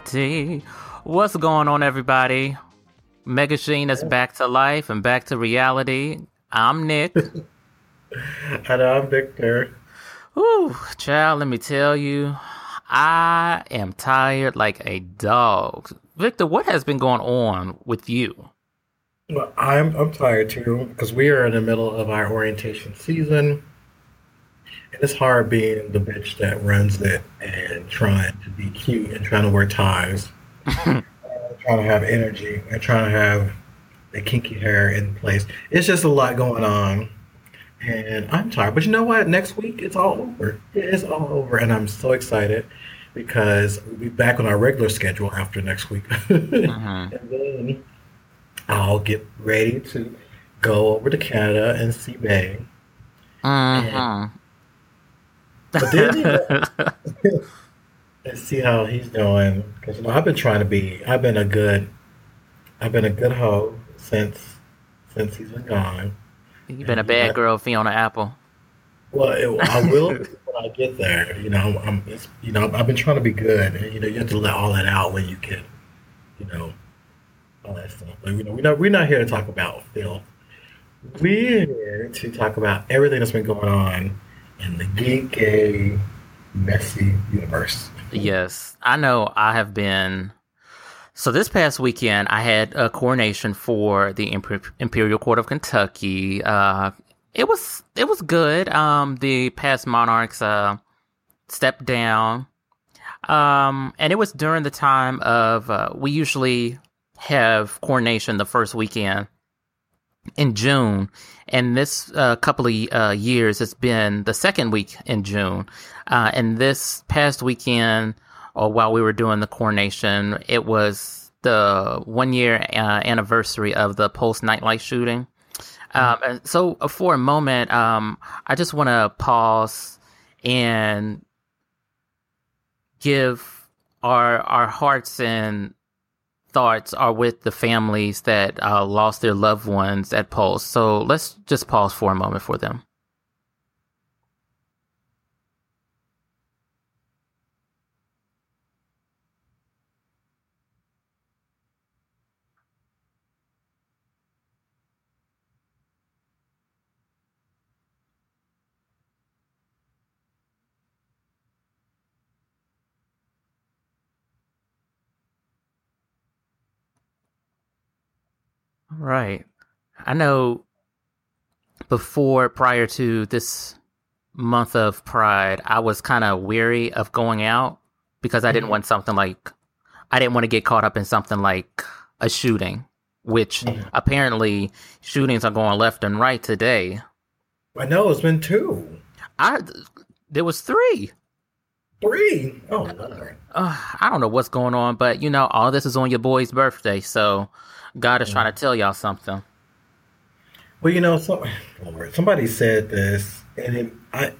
reality. What's going on, everybody? Mega Sheen is back to life and back to reality. I'm Nick. and I'm Victor. Ooh, child, let me tell you, I am tired like a dog. Victor, what has been going on with you? Well, I'm I'm tired too because we are in the middle of our orientation season, and it's hard being the bitch that runs it and trying to be cute and trying to wear ties, trying to have energy and trying to have the kinky hair in place. It's just a lot going on, and I'm tired. But you know what? Next week it's all over. It's all over, and I'm so excited because we'll be back on our regular schedule after next week, Mhm. and then I'll get ready to go over to Canada and see Bay. Mhm. But then you know, and see how he's doing because you know I've been trying to be. I've been a good. I've been a good hoe since since he's been gone. You've been a bad girl, Fiona Apple. Well, it, I will when I get there. You know, I'm. It's, you know, I've been trying to be good, and you know, you have to let all that out when you can. You know, all that stuff. But you know, we're not we're not here to talk about filth. We're here to talk about everything that's been going on in the geek, gay, messy universe. Yes, I know I have been. So this past weekend, I had a coronation for the Imperial Court of Kentucky. Uh, it was it was good. Um, the past monarchs uh, stepped down, um, and it was during the time of uh, we usually have coronation the first weekend in June, and this uh, couple of uh, years it's been the second week in June. Uh, and this past weekend, or while we were doing the coronation, it was the one year uh, anniversary of the Pulse nightlight shooting. Um, and so, uh, for a moment, um, I just want to pause and give our our hearts and thoughts are with the families that uh, lost their loved ones at Pulse. So let's just pause for a moment for them. Right. I know before, prior to this month of Pride, I was kind of weary of going out because I didn't Mhm. want something like, I didn't want to get caught up in something like a shooting, which apparently shootings are going left and right today. I know it's been two, I, there was three. three. Oh Lord. Uh, I don't know what's going on, but you know, all this is on your boy's birthday, so God is trying to tell y'all something. Well, you know, some, somebody said this, and it, I,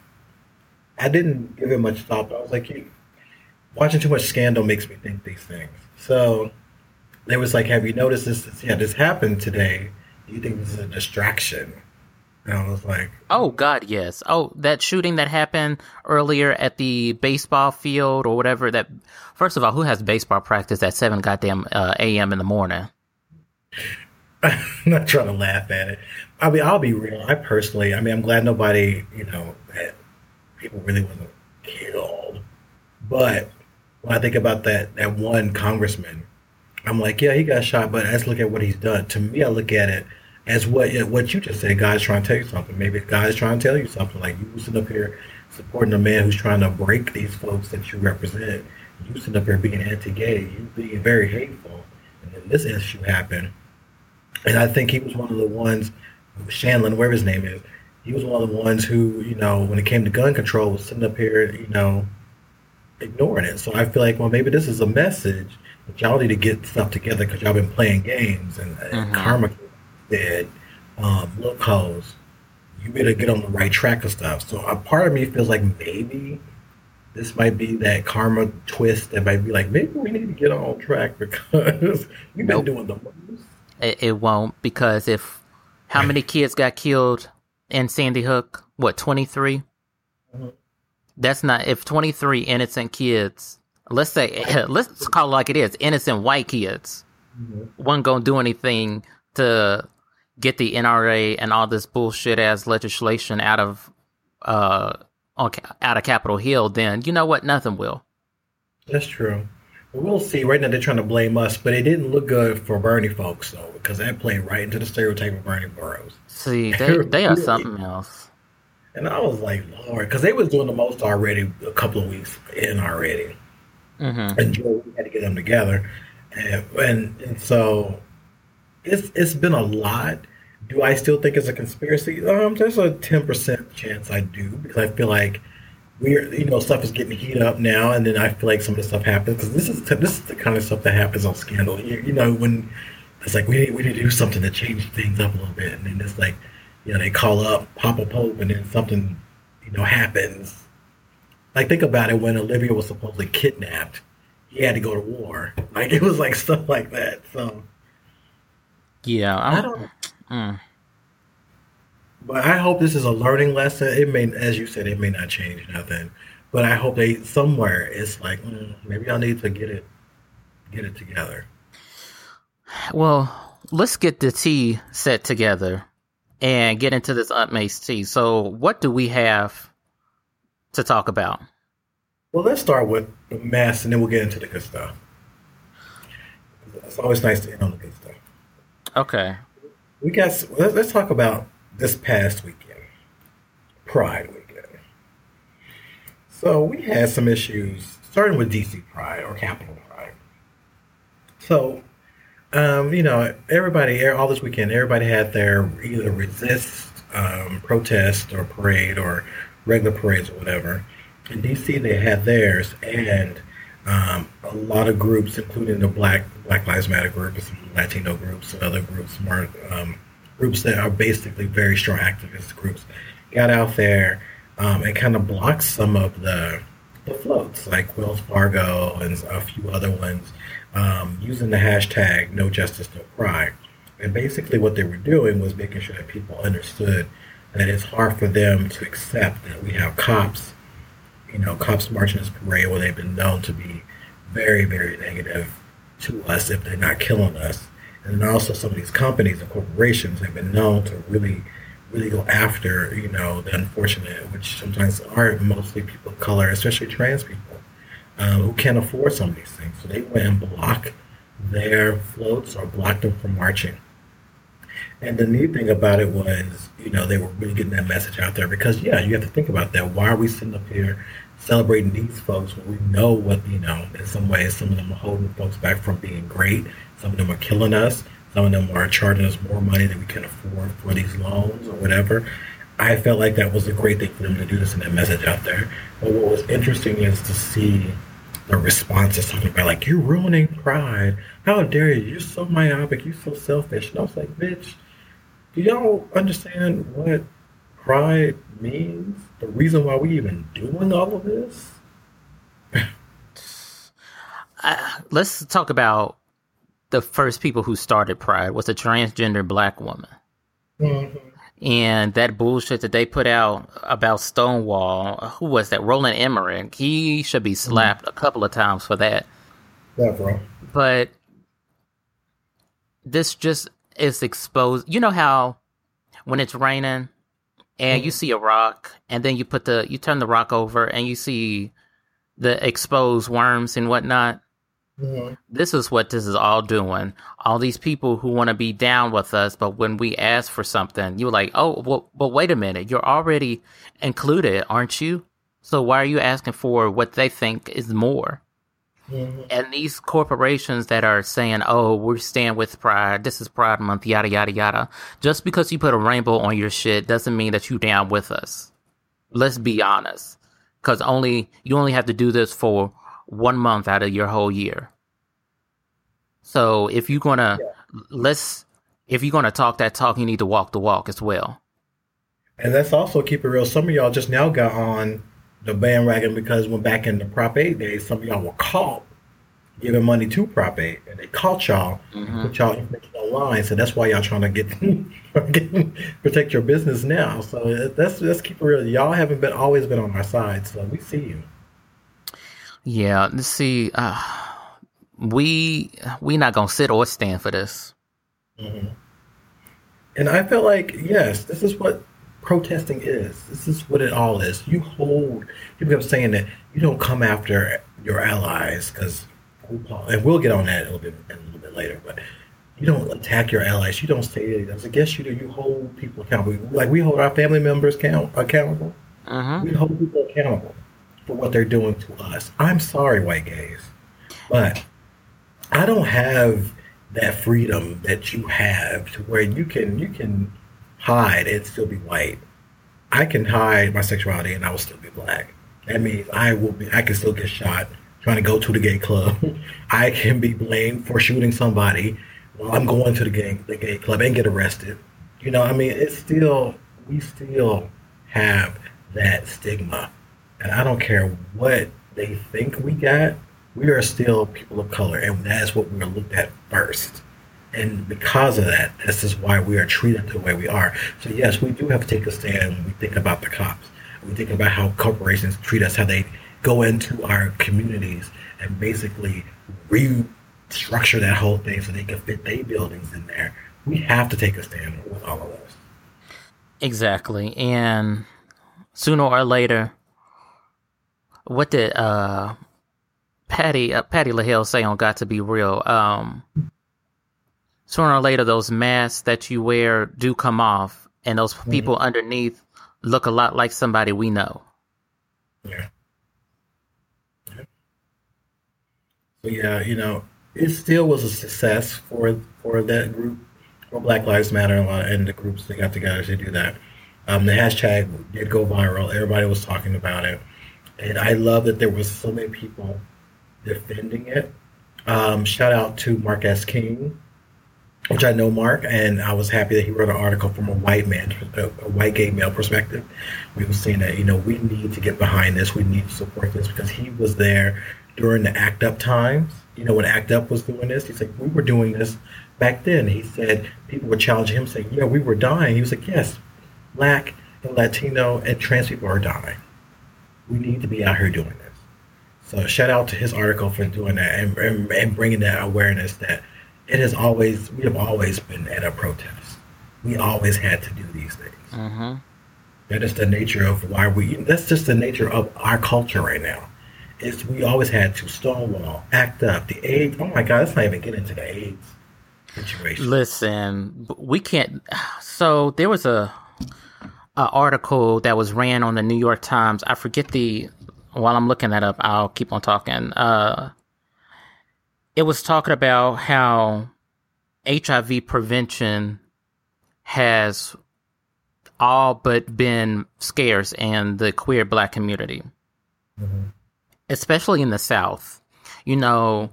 I didn't give it much thought. But I was like, you, watching too much scandal makes me think these things. So they was like, "Have you noticed this? this yeah, this happened today. Do you think this is a distraction?" And I was like, Oh God, yes. Oh, that shooting that happened earlier at the baseball field or whatever. That first of all, who has baseball practice at seven goddamn uh, a.m. in the morning? I'm not trying to laugh at it. I mean, I'll be real. I personally, I mean, I'm glad nobody, you know, people really wasn't killed. But when I think about that that one congressman, I'm like, yeah, he got shot, but let's look at what he's done. To me, I look at it as what what you just said. God's trying to tell you something. Maybe God's trying to tell you something. Like you sitting up here supporting a man who's trying to break these folks that you represent. You sitting up here being anti-gay. You being very hateful. And then this issue happened. And I think he was one of the ones, Shanlin, whatever his name is, he was one of the ones who, you know, when it came to gun control, was sitting up here, you know, ignoring it. So I feel like, well, maybe this is a message that y'all need to get stuff together because y'all been playing games. And, and Mhm. Karma said, um, look, hoes, you better get on the right track of stuff. So a part of me feels like maybe this might be that karma twist that might be like, maybe we need to get on track because you've been Nope. doing the most. It, it won't because if How many kids got killed in Sandy Hook? What, 23? Mhm. That's not, if 23 innocent kids, let's say, let's call it like it is, innocent white kids, wasn't going to do anything to get the NRA and all this bullshit ass legislation out of, uh, on, out of Capitol Hill, then you know what? Nothing will. That's true. We'll see. Right now, they're trying to blame us, but it didn't look good for Bernie folks, though, because that played right into the stereotype of Bernie Bros. See, they, they are something else. And I was like, Lord, because they was doing the most already a couple of weeks in already. hmm And Joe, we had to get them together. And, and, and so it's it's been a lot. Do I still think it's a conspiracy? Um, there's a 10% chance I do, because I feel like we're, you know, stuff is getting heated up now, and then I feel like some of this stuff happens, because this is, this is the kind of stuff that happens on Scandal. You, you know, when it's like, we need, we need to do something to change things up a little bit, and then it's like, you know, they call up Papa Pope, and then something, you know, happens. Like, think about it when Olivia was supposedly kidnapped. He had to go to war. Like, it was like stuff like that. So, Yeah, I I'm, don't, mm, but I hope this is a learning lesson. It may, as you said, it may not change nothing. But I hope they, somewhere, it's like, mm, maybe I need to get it, get it together. well, let's get the tea set together and get into this unmaced tea. So, what do we have to talk about? Well, let's start with the mess, and then we'll get into the good stuff. It's always nice to end on the good stuff. Okay. We got. Let's, let's talk about this past weekend, Pride weekend. So we had some issues, starting with DC Pride or Capitol Pride. So, um, you know, everybody, all this weekend, everybody had their either resist, um, protest, or parade, or regular parades, or whatever. In DC, they had theirs, and um, a lot of groups, including the Black Black Lives Matter group, and some Latino groups, and other groups, more um, groups that are basically very strong activist groups, got out there um, and kind of blocked some of the the floats, like Wells Fargo and a few other ones, um, using the hashtag No Justice No Pride. And basically, what they were doing was making sure that people understood that it's hard for them to accept that we have cops you know, cops marching this parade where they've been known to be very, very negative to us if they're not killing us. And also some of these companies and corporations have been known to really, really go after, you know, the unfortunate, which sometimes are mostly people of color, especially trans people, um, who can't afford some of these things. So they went and blocked their floats or blocked them from marching. And the neat thing about it was, you know, they were really getting that message out there because, yeah, you have to think about that. Why are we sitting up here celebrating these folks when we know what, you know, in some ways, some of them are holding folks back from being great. Some of them are killing us. Some of them are charging us more money than we can afford for these loans or whatever. I felt like that was a great thing for them to do this and that message out there. But what was interesting is to see the responses talking about like you're ruining pride. How dare you? You're so myopic. You're so selfish. And I was like, bitch, do y'all understand what pride means? The reason why we even doing all of this? Uh, let's talk about the first people who started Pride was a transgender black woman. Mhm. And that bullshit that they put out about Stonewall, who was that? Roland Emmerich. He should be slapped a couple of times for that. But this just is exposed. You know how when it's raining and you see a rock and then you put the you turn the rock over and you see the exposed worms and whatnot. Mhm. This is what this is all doing. All these people who want to be down with us, but when we ask for something, you're like, "Oh, well, but wait a minute, you're already included, aren't you? So why are you asking for what they think is more?" Mhm. And these corporations that are saying, "Oh, we're staying with Pride. This is Pride Month. Yada yada yada." Just because you put a rainbow on your shit doesn't mean that you're down with us. Let's be honest, because only you only have to do this for one month out of your whole year. So if you're gonna let's if you're gonna talk that talk, you need to walk the walk as well. And let's also keep it real. Some of y'all just now got on the bandwagon because when back in the Prop 8 days, some of y'all were caught giving money to Prop 8. And they caught y'all, Mhm. put y'all information online. So that's why y'all trying to get protect your business now. So that's let's keep it real. Y'all haven't been always been on our side, so we see you. Yeah, let's see. Uh, we we not gonna sit or stand for this. Mm-hmm. And I felt like yes, this is what protesting is. This is what it all is. You hold. People kept saying that you don't come after your allies because, and we'll get on that a little bit a little bit later, but you don't attack your allies. You don't say it. As I guess you do. You hold people accountable. Like we hold our family members count, accountable. Uh-huh. We hold people accountable for what they're doing to us. I'm sorry, white gays, but I don't have that freedom that you have to where you can you can hide and still be white. I can hide my sexuality and I will still be black. That means I will be I can still get shot trying to go to the gay club. I can be blamed for shooting somebody while I'm going to the gay the gay club and get arrested. You know, I mean it's still we still have that stigma. And I don't care what they think we got, we are still people of color and that's what we're looked at first. And because of that, this is why we are treated the way we are. So yes, we do have to take a stand when we think about the cops. We think about how corporations treat us, how they go into our communities and basically restructure that whole thing so they can fit their buildings in there. We have to take a stand with all of this. Exactly. And sooner or later, what did uh, Patty uh, Patty LaHaye say on Got to Be Real? Um, sooner or later those masks that you wear do come off and those mm-hmm. people underneath look a lot like somebody we know. Yeah. yeah. So yeah, you know, it still was a success for for that group, for Black Lives Matter and the groups that got together to do that. Um, the hashtag did go viral. Everybody was talking about it, and I love that there was so many people defending it. Um, shout out to Mark S. King, which I know Mark, and I was happy that he wrote an article from a white man, a, white gay male perspective. We were saying that you know we need to get behind this, we need to support this because he was there during the ACT UP times. You know when ACT UP was doing this, he said we were doing this back then. He said people were challenging him, saying, "Yeah, we were dying." He was like, "Yes, black and Latino and trans people are dying. We need to be out here doing this." So shout out to his article for doing that and, and, and bringing that awareness that it has always we have always been at a protest. We always had to do these things. Mm-hmm. That is the nature of why we. That's just the nature of our culture right now. Is we always had to stonewall, act up. The AIDS. Oh my God, let's not even get into the AIDS situation. Listen, we can't. So there was a, a article that was ran on the New York Times. I forget the. While I'm looking that up, I'll keep on talking. Uh, it was talking about how HIV prevention has all but been scarce in the queer black community, mm-hmm. especially in the South. You know,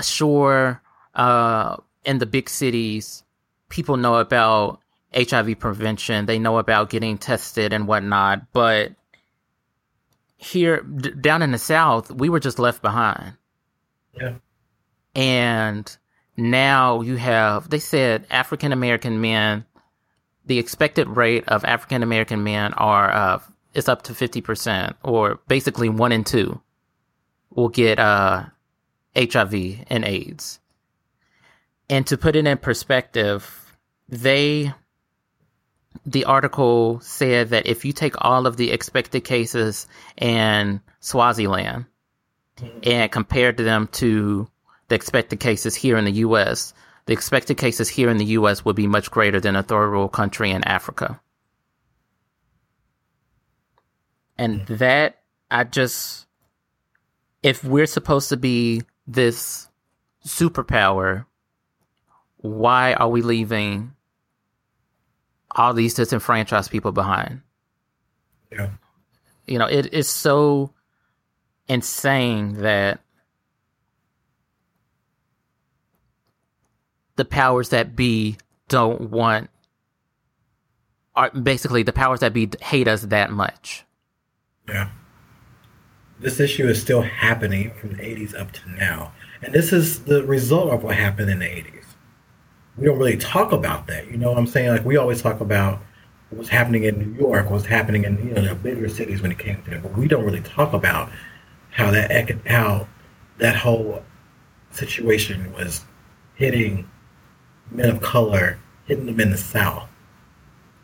sure, uh, in the big cities, people know about HIV prevention, they know about getting tested and whatnot, but here d- down in the South, we were just left behind. Yeah. And now you have, they said African American men, the expected rate of African American men are, uh, is up to 50%, or basically one in two will get, uh, HIV and AIDS. And to put it in perspective, they, the article said that if you take all of the expected cases in Swaziland mm-hmm. and compare them to the expected cases here in the U.S., the expected cases here in the U.S. would be much greater than a third world country in Africa. And that, I just, if we're supposed to be this superpower, why are we leaving all these disenfranchised people behind? Yeah. You know, it is so insane that the powers that be don't want are basically the powers that be hate us that much. Yeah. This issue is still happening from the 80s up to now. And this is the result of what happened in the 80s. We don't really talk about that. You know what I'm saying? Like we always talk about what's happening in New York, what's happening in you know the bigger cities when it came to that, but we don't really talk about how that how that whole situation was hitting men of color, hitting them in the South,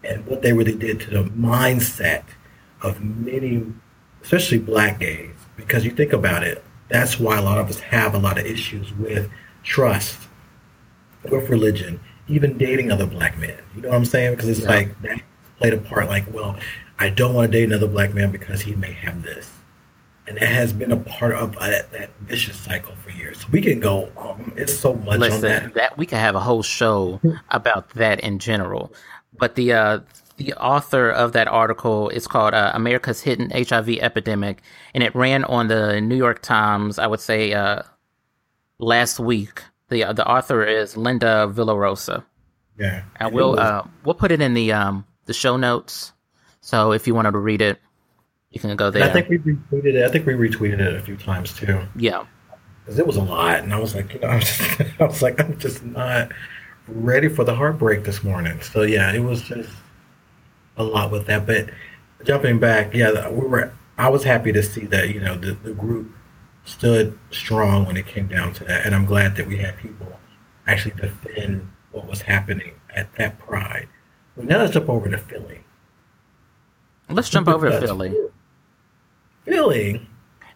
and what they really did to the mindset of many, especially black gays. Because you think about it, that's why a lot of us have a lot of issues with trust, with religion, even dating other black men. You know what I'm saying? Because it's yeah. like that played a part. Like, well, I don't want to date another black man because he may have this and it has been a part of uh, that vicious cycle for years. So we can go. Um, it's so much Listen, on that. that. We can have a whole show about that in general. But the uh, the author of that article is called uh, "America's Hidden HIV Epidemic," and it ran on the New York Times. I would say uh, last week. The uh, The author is Linda Villarosa. Yeah, and we'll uh, we'll put it in the um, the show notes. So if you wanted to read it, you can go there. And I think we retweeted it. I think we retweeted it a few times too. Yeah, because it was a lot, and I was like, you know, I was, just, I was like, I'm just not ready for the heartbreak this morning. So yeah, it was just a lot with that. But jumping back, yeah, we were. I was happy to see that you know the, the group stood strong when it came down to that, and I'm glad that we had people actually defend what was happening at that Pride. But now let's jump over to Philly. Let's jump over to Philly. Philly.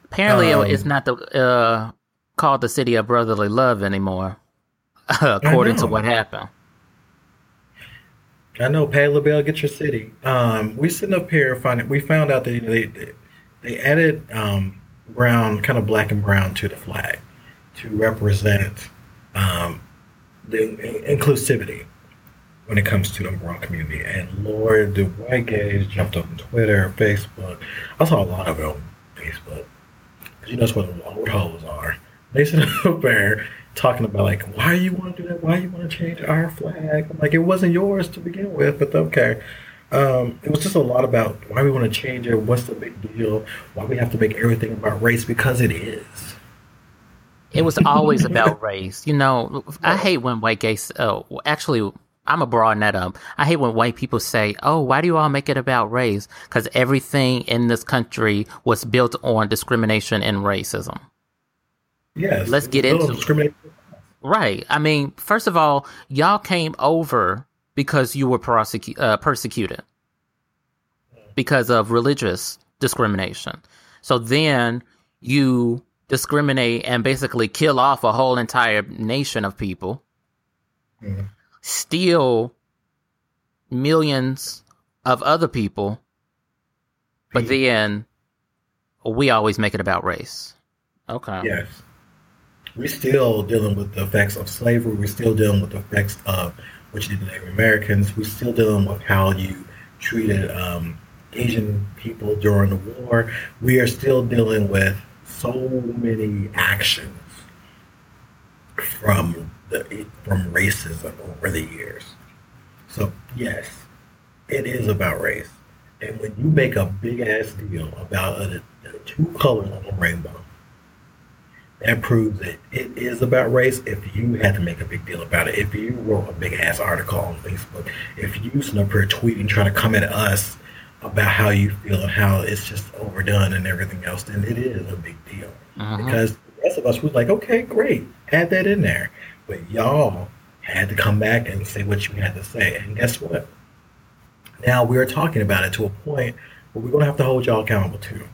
Apparently, um, it's not the uh, called the city of brotherly love anymore, according to what happened. I know, Patti LaBelle, get your city. Um, we sitting up here finding. We found out that they they added um, brown, kind of black and brown, to the flag to represent um, the inclusivity when it comes to the brown community. And Lord, the white gays jumped up on Twitter, Facebook. I saw a lot of it on Facebook. You know what the old hoes are. They sit up there talking about like, why you want to do that? Why you want to change our flag? I'm like, it wasn't yours to begin with, but okay. Um, it was just a lot about why we want to change it. What's the big deal? Why we have to make everything about race because it is. It was always about race. You know, I hate when white gays. Oh, actually, I'm a broaden that up. I hate when white people say, "Oh, why do you all make it about race?" Because everything in this country was built on discrimination and racism. Yes. Let's get into discrimination. Right. I mean, first of all, y'all came over because you were prosecu- uh, persecuted because of religious discrimination. So then you discriminate and basically kill off a whole entire nation of people. Mm-hmm steal millions of other people, but then we always make it about race. Okay. Yes. We're still dealing with the effects of slavery. We're still dealing with the effects of what you did to Native Americans. We're still dealing with how you treated um, Asian people during the war. We are still dealing with so many actions from the, from racism over the years. So yes, it is about race. And when you make a big ass deal about the, the two colors on the rainbow, that proves that it is about race. If you had to make a big deal about it, if you wrote a big ass article on Facebook, if you sitting up here tweeting, trying to come at us about how you feel and how it's just overdone and everything else, then it is a big deal. Uh-huh. Because the rest of us was like, okay, great, add that in there. But y'all had to come back and say what you had to say. And guess what? Now we are talking about it to a point where we're going to have to hold y'all accountable too.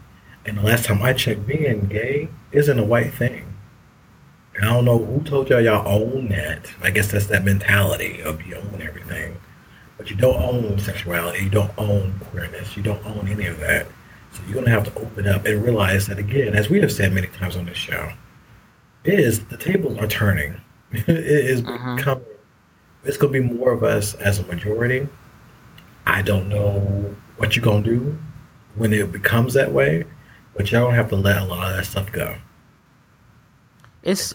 And the last time I checked, being gay isn't a white thing. And I don't know who told y'all y'all own that. I guess that's that mentality of you own everything. But you don't own sexuality. You don't own queerness. You don't own any of that. So you're going to have to open up and realize that, again, as we have said many times on this show, is the tables are turning it is uh-huh. becoming. It's going to be more of us as a majority. I don't know what you're going to do when it becomes that way, but y'all have to let a lot of that stuff go. It's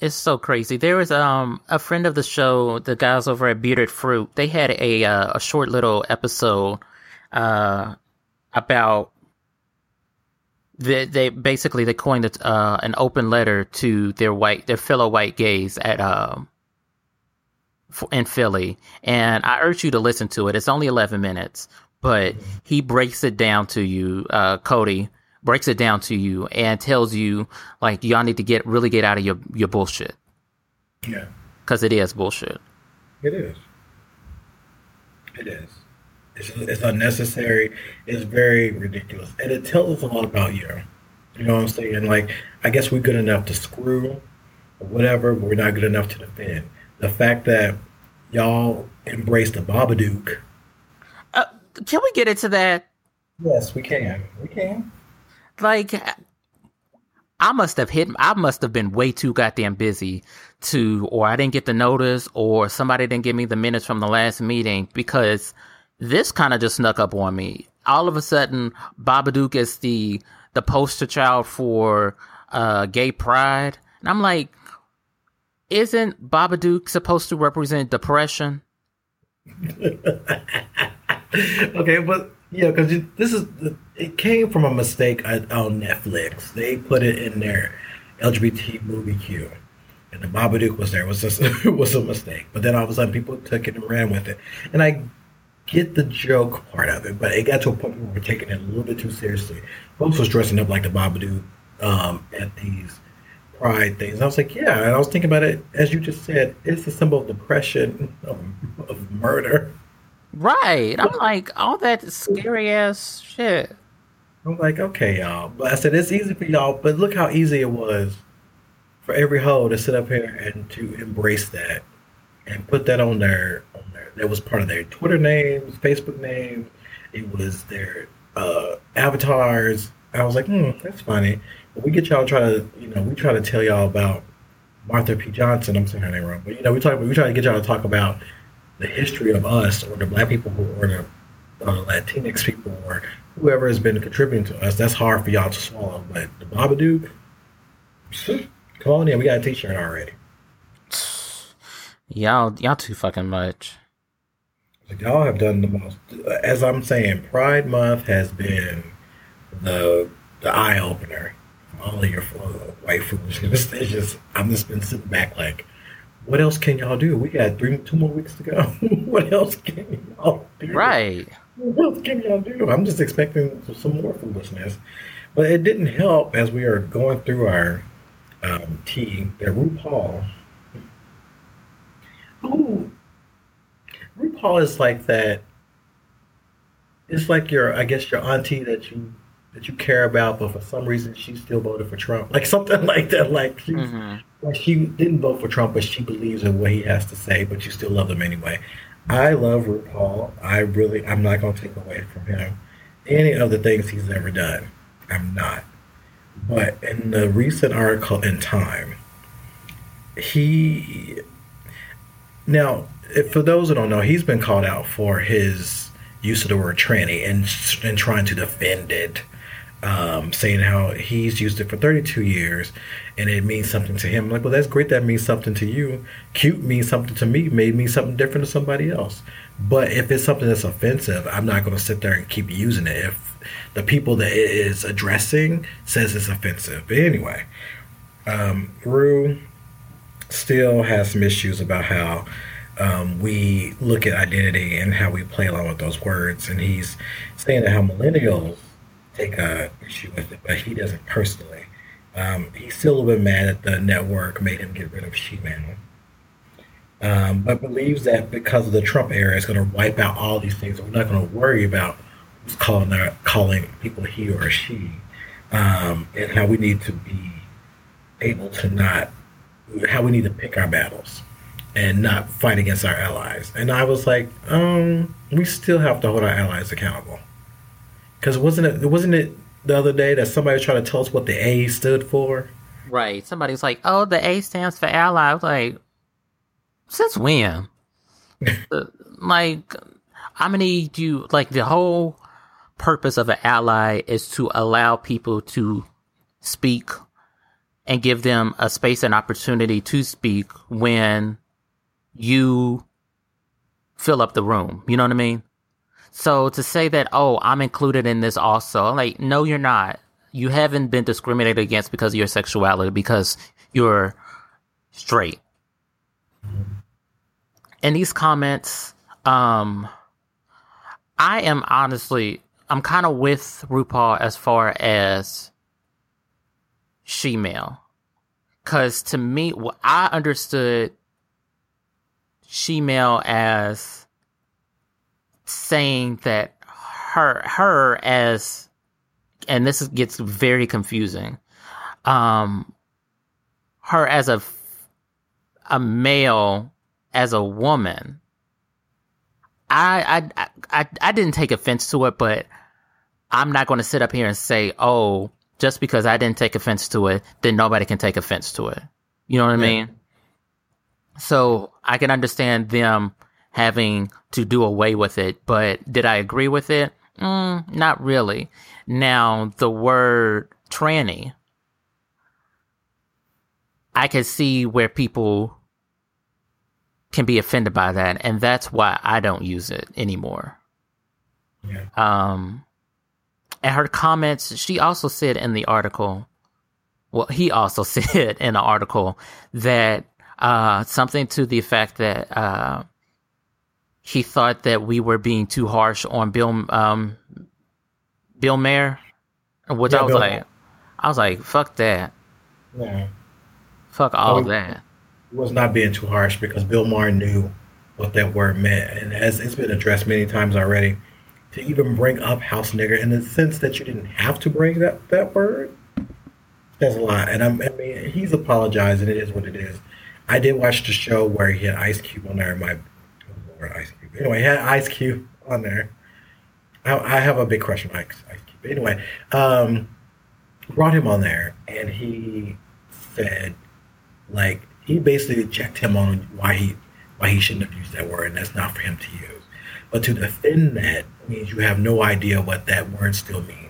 it's so crazy. There was um a friend of the show, the guys over at Bearded Fruit. They had a uh, a short little episode uh about they, they basically they coined uh, an open letter to their white their fellow white gays at um, in Philly, and I urge you to listen to it. It's only 11 minutes, but he breaks it down to you, uh, Cody breaks it down to you and tells you like y'all need to get really get out of your your bullshit. Yeah, because it is bullshit. It is. It is. It's, it's unnecessary. It's very ridiculous, and it tells us a lot about you. You know what I'm saying? Like, I guess we're good enough to screw or whatever, but we're not good enough to defend. The fact that y'all embrace the Babadook. Uh, can we get into that? Yes, we can. We can. Like, I must have hit. I must have been way too goddamn busy to, or I didn't get the notice, or somebody didn't give me the minutes from the last meeting because this kind of just snuck up on me. All of a sudden, Babadook is the the poster child for uh, gay pride, and I'm like, isn't Babadook supposed to represent depression? okay, but yeah, because this is it came from a mistake on Netflix. They put it in their LGBT movie queue, and the Babadook was there. It was just it was a mistake. But then all of a sudden, people took it and ran with it, and I get the joke part of it, but it got to a point where we were taking it a little bit too seriously. Folks was dressing up like the Babadook um, at these pride things. I was like, yeah, and I was thinking about it as you just said. It's a symbol of depression, of, of murder. Right. I'm like, all that scary ass shit. I'm like, okay, y'all. But I said it's easy for y'all, but look how easy it was for every hoe to sit up here and to embrace that and put that on their on their that was part of their Twitter names, Facebook name. it was their uh, avatars. I was like, hmm, that's funny. But we get y'all try to you know, we try to tell y'all about Martha P. Johnson, I'm saying her name wrong, but you know, we talk we try to get y'all to talk about the history of us or the black people or the uh, Latinx people or whoever has been contributing to us. That's hard for y'all to swallow. But the Babadook, come on in, we got a T-shirt already. Y'all, y'all too fucking much. Like y'all have done the most. As I'm saying, Pride Month has been the the eye opener. All of your white foolishness. It's just I'm just been sitting back like, what else can y'all do? We got three, two more weeks to go. what else can y'all do? Right. What else can y'all do? I'm just expecting some more foolishness. But it didn't help as we are going through our um, tea that RuPaul Ooh. RuPaul is like that. It's like your, I guess, your auntie that you that you care about, but for some reason she still voted for Trump, like something like that. Like she, mm-hmm. like she didn't vote for Trump, but she believes in what he has to say, but you still love him anyway. I love RuPaul. I really, I'm not going to take away from him any of the things he's ever done. I'm not. But in the recent article in Time, he now, if, for those who don't know, he's been called out for his use of the word tranny and, and trying to defend it, um, saying how he's used it for 32 years and it means something to him. I'm like, well, that's great. That means something to you. Cute means something to me. May mean something different to somebody else. But if it's something that's offensive, I'm not going to sit there and keep using it. If the people that it is addressing says it's offensive. But anyway, um, Rue still has some issues about how um, we look at identity and how we play along with those words. And he's saying that how millennials take a issue with it, but he doesn't personally. Um, he's still a little bit mad that the network made him get rid of She-Man. Um, but believes that because of the Trump era, it's going to wipe out all these things. We're not going to worry about who's calling calling people he or she, um, and how we need to be able to not how we need to pick our battles and not fight against our allies. And I was like, um, we still have to hold our allies accountable. Because wasn't it wasn't it the other day that somebody was trying to tell us what the A stood for? Right. Somebody was like, "Oh, the A stands for ally." I was like, since when? Uh, like, how many do you like? The whole purpose of an ally is to allow people to speak and give them a space and opportunity to speak when you fill up the room. You know what I mean? So to say that, oh, I'm included in this also, like, no, you're not. You haven't been discriminated against because of your sexuality, because you're straight. in these comments, um, I am honestly, I'm kind of with RuPaul as far as she-male. Because to me, well, I understood she-male as saying that her, her as, and this gets very confusing, um, her as a, a male, as a woman, I, I, I, I didn't take offense to it, but I'm not going to sit up here and say, oh, just because I didn't take offense to it, then nobody can take offense to it. You know what I mean? So I can understand them having to do away with it, but did I agree with it? Mm, not really. Now, the word tranny, I can see where people can be offended by that, and that's why I don't use it anymore. Yeah. Um, and her comments, she also said in the article, well, he also said in the article that uh, something to the effect that uh, he thought that we were being too harsh on Bill um, Bill Maher, which Yeah, I was Bill like. I was like, fuck that, Yeah. fuck all Oh, that. He was not being too harsh because Bill Maher knew what that word meant. And as it's been addressed many times already, to even bring up house nigger in the sense that you didn't have to bring that, that word, says a lot. And I'm, I mean, he's apologized and it is what it is. I did watch the show where he had Ice Cube on there. My Ice Cube. Anyway, he had Ice Cube on there. I, I have a big crush on Ice, Ice Cube. Anyway, um, brought him on there and he said, like, he basically checked him on why he why he shouldn't have used that word, and that's not for him to use. But to defend that means you have no idea what that word still means.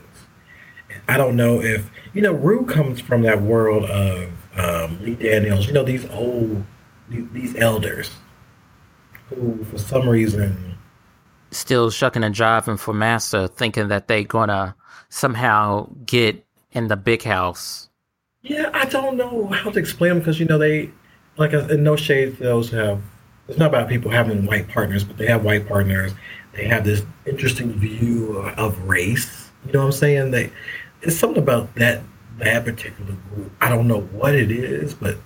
I don't know if you know. Rue comes from that world of um, Lee Daniels. You know these old these elders who, for some reason, Still shucking and jiving for Massa, thinking that they gonna somehow get in the big house. yeah, I don't know how to explain them because you know they like uh, in no shade those have. It's not about people having white partners, but they have white partners. They have this interesting view of, race. You know what I'm saying? They it's something about that that particular group. I don't know what it is, but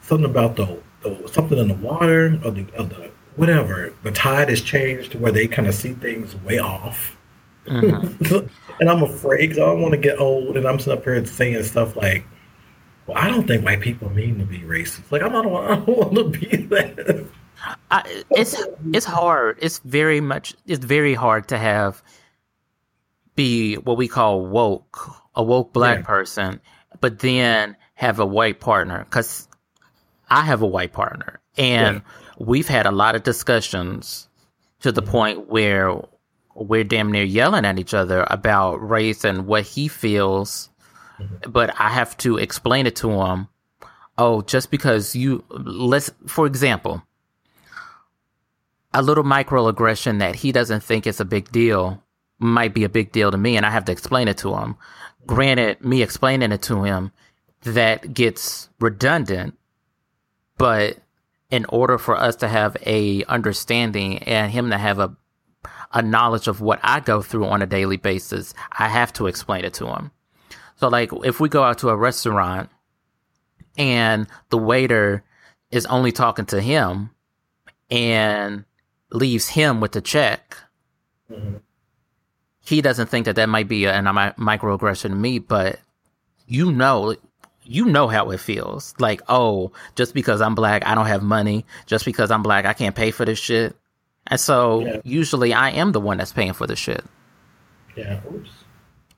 something about the, the something in the water or the, of the whatever. The tide has changed to where they kind of see things way off. Mhm. and I'm afraid because I don't want to get old and I'm sitting up here saying stuff like, "Well, I don't think white people mean to be racist." Like I'm not. I don't want to be that. I, it's it's hard. It's very much. It's very hard to have be what we call woke, a woke black Yeah. person, but then have a white partner. Because I have a white partner, and we've had a lot of discussions to the mm-hmm. point where we're damn near yelling at each other about race and what he feels. Mm-hmm. But I have to explain it to him. Oh, just because you let's, for example a little microaggression that he doesn't think is a big deal might be a big deal to me and I have to explain it to him. Mm-hmm. Granted, me explaining it to him that gets redundant, but in order for us to have a understanding and him to have a a knowledge of what I go through on a daily basis, I have to explain it to him. So like if we go out to a restaurant and the waiter is only talking to him and leaves him with the check, Mhm. he doesn't think that that might be a, a microaggression to me, but you know, you know how it feels. Like, oh, just because I'm black, I don't have money. Just because I'm black, I can't pay for this shit. And so Yeah. usually I am the one that's paying for the shit. Yeah. Oops.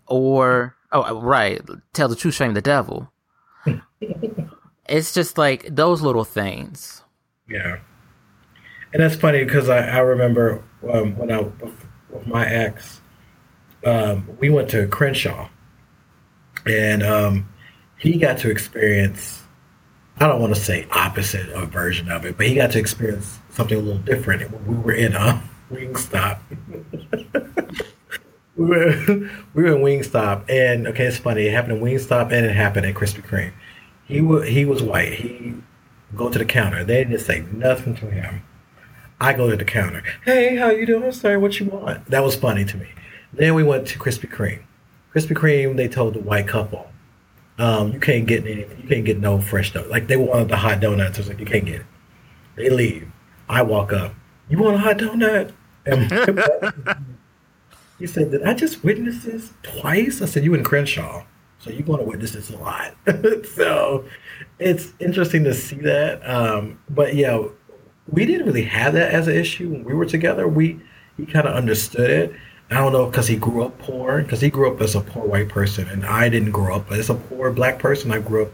Or, oh, right, tell the truth, shame the devil. it's just like those little things. Yeah. And that's funny because I, I remember um, when I with my ex, um, we went to Crenshaw, and um, he got to experience. I don't want to say opposite a version of it, but he got to experience something a little different. We were in a Wingstop. we were we were in Wingstop, and okay, it's funny. It happened in Wingstop, and it happened at Krispy Kreme. He was he was white. He go to the counter. They didn't say nothing to him. I go to the counter. Hey, how you doing? sir? what you want? That was funny to me. Then we went to Krispy Kreme. Krispy Kreme, they told the white couple, um, you can't get any, you can't get no fresh donuts. Like they wanted the hot donuts. I was like, you can't get it. They leave. I walk up. You want a hot donut? And he said, Did I just witness this twice? I said, You in Crenshaw. So you're going to witness this a lot. so it's interesting to see that. Um, but yeah, we didn't really have that as an issue when we were together. We he kind of understood it. I don't know because he grew up poor, because he grew up as a poor white person, and I didn't grow up as a poor black person. I grew up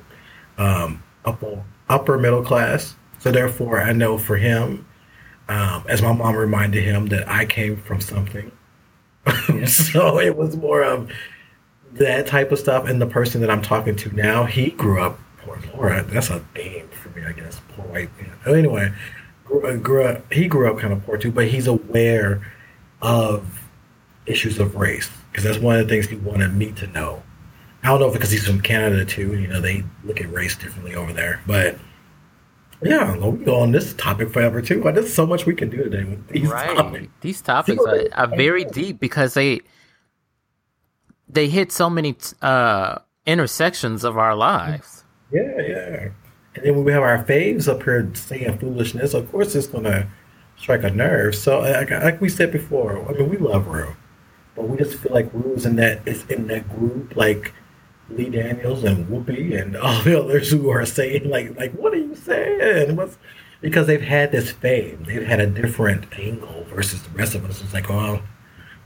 um, upper upper middle class, so therefore I know for him, um, as my mom reminded him that I came from something. so it was more of that type of stuff. And the person that I'm talking to now, he grew up poor. Laura, that's a theme for me, I guess. Poor white man. Anyway, grew, grew up, he grew up kind of poor too, but he's aware of issues of race because that's one of the things he wanted me to know. I don't know if because he's from Canada too. You know, they look at race differently over there. But yeah, we can go on this topic forever too. But there's so much we can do today with these right. topics. These topics are, are very deep because they they hit so many uh, intersections of our lives. Yeah, yeah. And then when we have our faves up here saying foolishness, of course it's gonna strike a nerve. So like, like we said before, I mean we love Rue but we just feel like Rue's in that is in that group, like Lee Daniels and Whoopi and all the others who are saying like like what are you saying? What's because they've had this fame, they've had a different angle versus the rest of us. It's like, oh,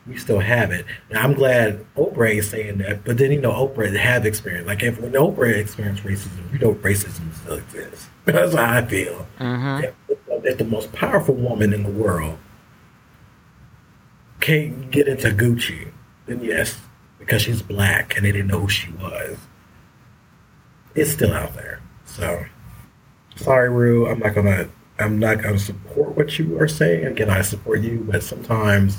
we still have it. Now I'm glad Oprah is saying that, but then you know Oprah have experience. Like if when Oprah experienced racism, you know racism still exists. That's how I feel. Mm-hmm. If the most powerful woman in the world can't get into Gucci, then yes, because she's black and they didn't know who she was. It's still out there. So sorry, Rue. I'm not gonna I'm not gonna support what you are saying. Again, I support you, but sometimes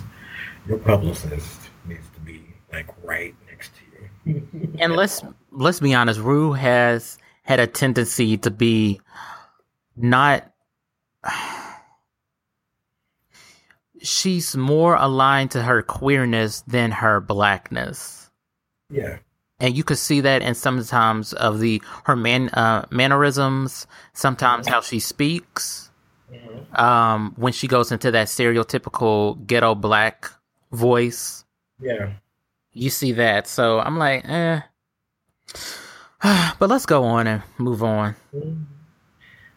your publicist needs to be like right next to you. and let's let's be honest, Rue has had a tendency to be not she's more aligned to her queerness than her blackness. Yeah. And you could see that in sometimes of the her man uh, mannerisms, sometimes how she speaks. Mm-hmm. Um, when she goes into that stereotypical ghetto black voice. Yeah. You see that. So I'm like, eh. but let's go on and move on. Mm-hmm.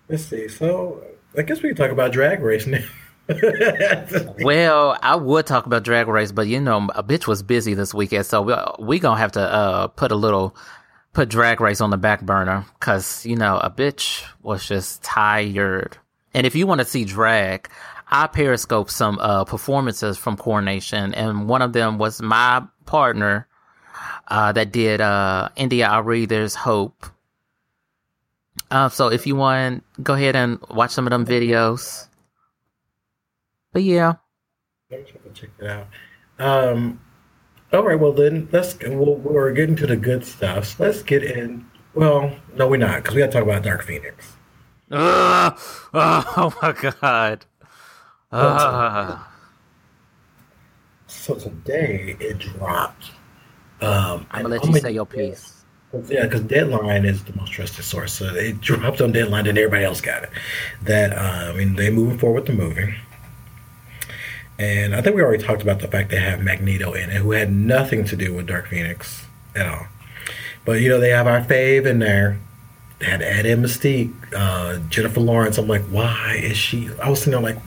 Let's see. So I guess we can talk about drag race now. well, I would talk about Drag Race, but you know, a bitch was busy this weekend, so we we gonna have to uh, put a little put Drag Race on the back burner because you know a bitch was just tired. And if you want to see drag, I periscope some uh, performances from Coronation, and one of them was my partner uh, that did uh, India.Arie. There's Hope. Uh, so if you want, go ahead and watch some of them videos. But yeah. check it out. Um, all right, well then let's we'll, we're getting to the good stuff. So let's get in. Well, no, we're not because we got to talk about Dark Phoenix. Uh, oh my god. Uh. So today it dropped. Um, I'm gonna let you say your piece. Yeah, because Deadline is the most trusted source, so it dropped on Deadline, and everybody else got it. That uh, I mean, they moving forward with the movie. And I think we already talked about the fact they have Magneto in it, who had nothing to do with Dark Phoenix at all. But you know, they have our fave in there. They had Eddie Mystique, uh, Jennifer Lawrence. I'm like, why is she? I was sitting there like,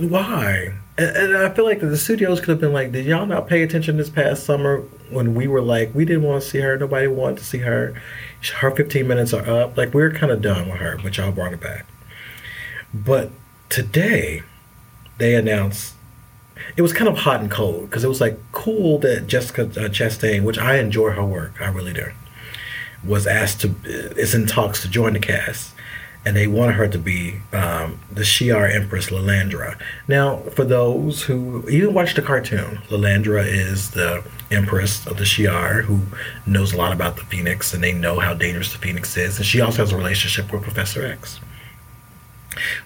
why? And, and I feel like the studios could have been like, did y'all not pay attention this past summer when we were like, we didn't want to see her, nobody wanted to see her. Her 15 minutes are up. Like we we're kind of done with her, but y'all brought it back. But today they announced it was kind of hot and cold because it was like cool that Jessica uh, Chastain, which I enjoy her work, I really do, was asked to is in talks to join the cast, and they wanted her to be um, the Shi'ar Empress Lilandra. Now, for those who even watch the cartoon, Lilandra is the Empress of the Shi'ar who knows a lot about the Phoenix, and they know how dangerous the Phoenix is, and she also has a relationship with Professor X.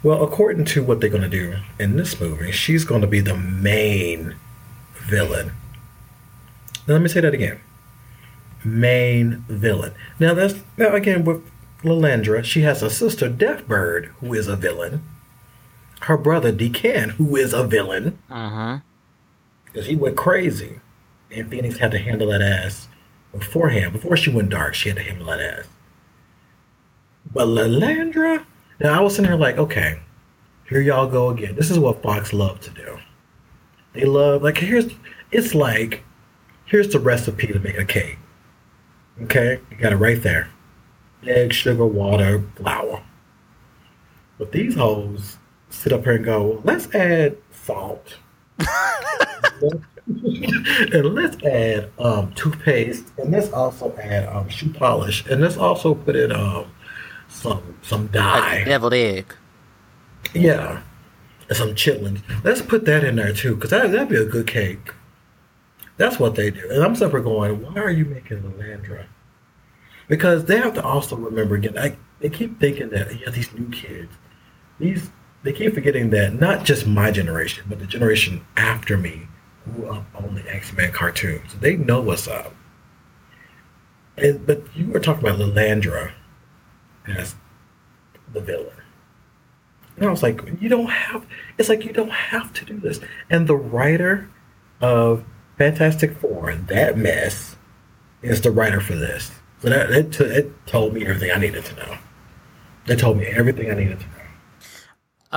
Well, according to what they're going to do in this movie, she's going to be the main villain. Now, let me say that again. Main villain. Now, that's now again with Lilandra. She has a sister, Deathbird, who is a villain. Her brother, D'Ken, who is a villain. Uh huh. Because he went crazy. And Phoenix had to handle that ass beforehand. Before she went dark, she had to handle that ass. But Lilandra, now I was sitting here like, okay, here y'all go again. This is what Fox love to do. They love like here's it's like here's the recipe to make a cake. Okay, you got it right there: egg, sugar, water, flour. But these hoes sit up here and go, let's add salt. and let's add um, toothpaste, and let's also add um, shoe polish, and let's also put in um, some some dye, Like deviled egg. yeah, and some chitlins. Let's put that in there too, because that that'd be a good cake. That's what they do, and I'm simply going, why are you making Lilandra? Because they have to also remember again. I, they keep thinking that yeah, these new kids, these they keep forgetting that not just my generation, but the generation after me grew up on the X Men cartoons. They know what's up. And but you were talking about Lilandra as the villain. And I was like, you don't have. It's like you don't have to do this. And the writer of Fantastic Four, that mess, is the writer for this. So that it, t- it told me everything I needed to know. It told me everything I needed to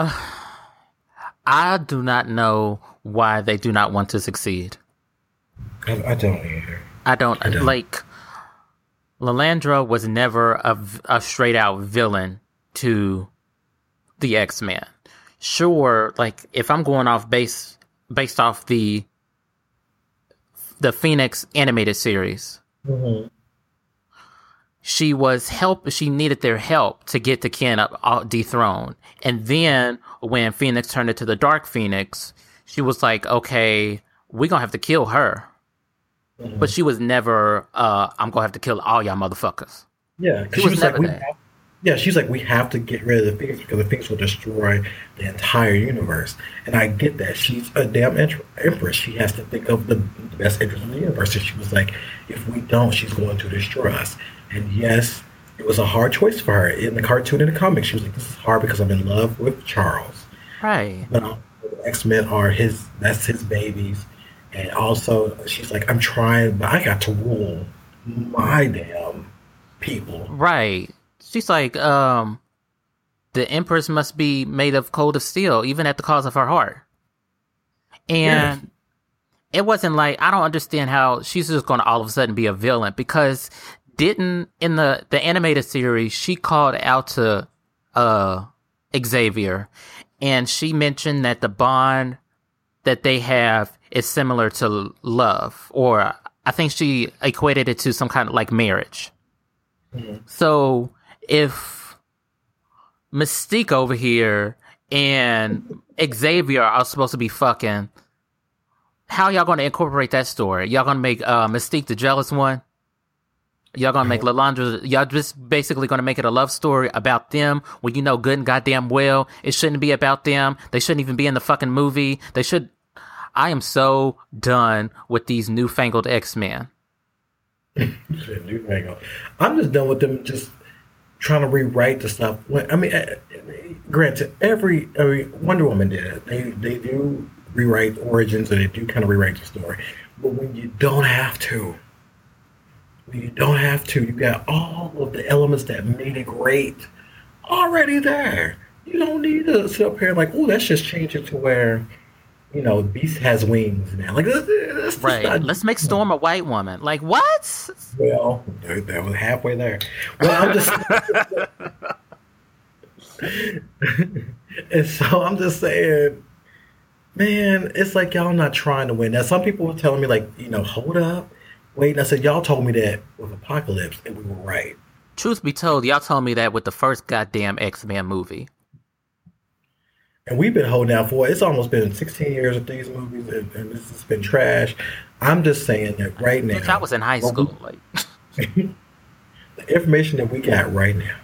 know. I do not know why they do not want to succeed. I, I don't either. I don't, I don't. like. Lilandra was never a, a straight out villain to the X Men. Sure, like if I'm going off base based off the the Phoenix animated series, Mm-hmm. she was help. She needed their help to get the Ken up uh, dethroned, and then when Phoenix turned into the Dark Phoenix, she was like, "Okay, we're gonna have to kill her." Mm-hmm. But she was never, uh, "I'm gonna have to kill all y'all motherfuckers." Yeah, She she was was like, never we that. have, yeah, she's like, we have to get rid of the Phoenix because the Phoenix will destroy the entire universe. And I get that. She's a damn empress. She has to think of the, the best interest in the universe. And she was like, if we don't, she's going to destroy us. And yes, it was a hard choice for her. In the cartoon and the comic, she was like, this is hard because I'm in love with Charles. Right. But X Men are his. That's his babies. And also, she's like, I'm trying, but I got to rule my damn people. Right. She's like, um, the Empress must be made of cold of steel, even at the cost of her heart. And it wasn't like I don't understand how she's just going to all of a sudden be a villain because didn't in the the animated series she called out to uh Xavier and she mentioned that the bond that they have is similar to love or I think she equated it to some kind of like marriage. So if Mystique over here and Xavier are supposed to be fucking, how y'all gonna incorporate that story? Y'all gonna make uh, Mystique the jealous one? Y'all gonna make Lilandra? Y'all just basically gonna make it a love story about them when you know good and goddamn well it shouldn't be about them. They shouldn't even be in the fucking movie. They should. I am so done with these newfangled X Men. I'm just done with them just trying to rewrite the stuff. I mean, uh, granted, every I mean, Wonder Woman did it. They they do rewrite origins and they do kind of rewrite the story. But when you don't have to, when you don't have to, you got all of the elements that made it great already there. You don't need to sit up here like, oh, let's just change it to where. You know, Beast has wings now. Like, that's, that's Right. not- Let's make Storm a white woman. Like what? well, that that was halfway there. Well, I'm just, and so I'm just saying, man, it's like y'all not trying to win. Now, some people were telling me, like, you know, hold up, wait. And I said, y'all told me that with Apocalypse, and we were right. Truth be told, y'all told me that with the first goddamn X Men movie. And we've been holding out for it. It's almost been 16 years of these movies, and, and this has been trash. I'm just saying that right now, I was in high what we- school. Like, the information that we got right now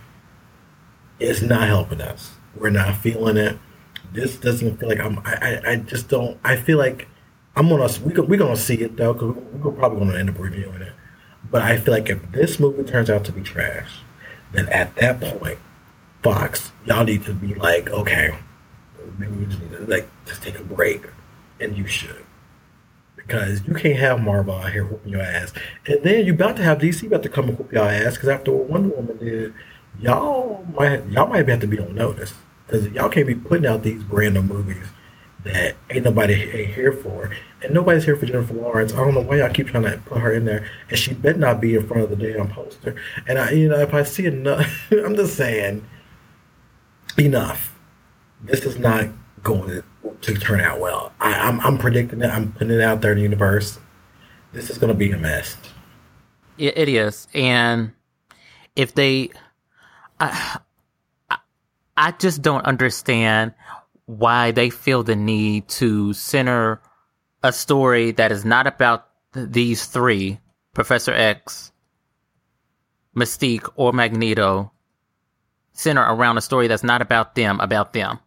is not helping us. we're not feeling it. This doesn't feel like I'm. I, I, I just don't. I feel like I'm gonna. We we're gonna see it though, because we're probably gonna end up reviewing it. But I feel like if this movie turns out to be trash, then at that point, Fox, y'all need to be like, okay, maybe we just need to like just take a break, and you should because you can't have Marvel out here whooping your ass. And then you're about to have DC about to come and whoop your ass because after what Wonder Woman did, y'all might y'all might have to be on notice because y'all can't be putting out these random movies that ain't nobody ain't here for, and nobody's here for Jennifer Lawrence. I don't know why y'all keep trying to put her in there, and she better not be in front of the damn poster. And I, you know, if I see enough, I'm just saying, enough. This is not going to turn out well. I, am I'm, I'm predicting it. I'm putting it out there in the universe. This is going to be a mess. It, is, and if they, I, I just don't understand why they feel the need to center a story that is not about these three Professor X, Mystique, or Magneto center around a story that's not about them, about them.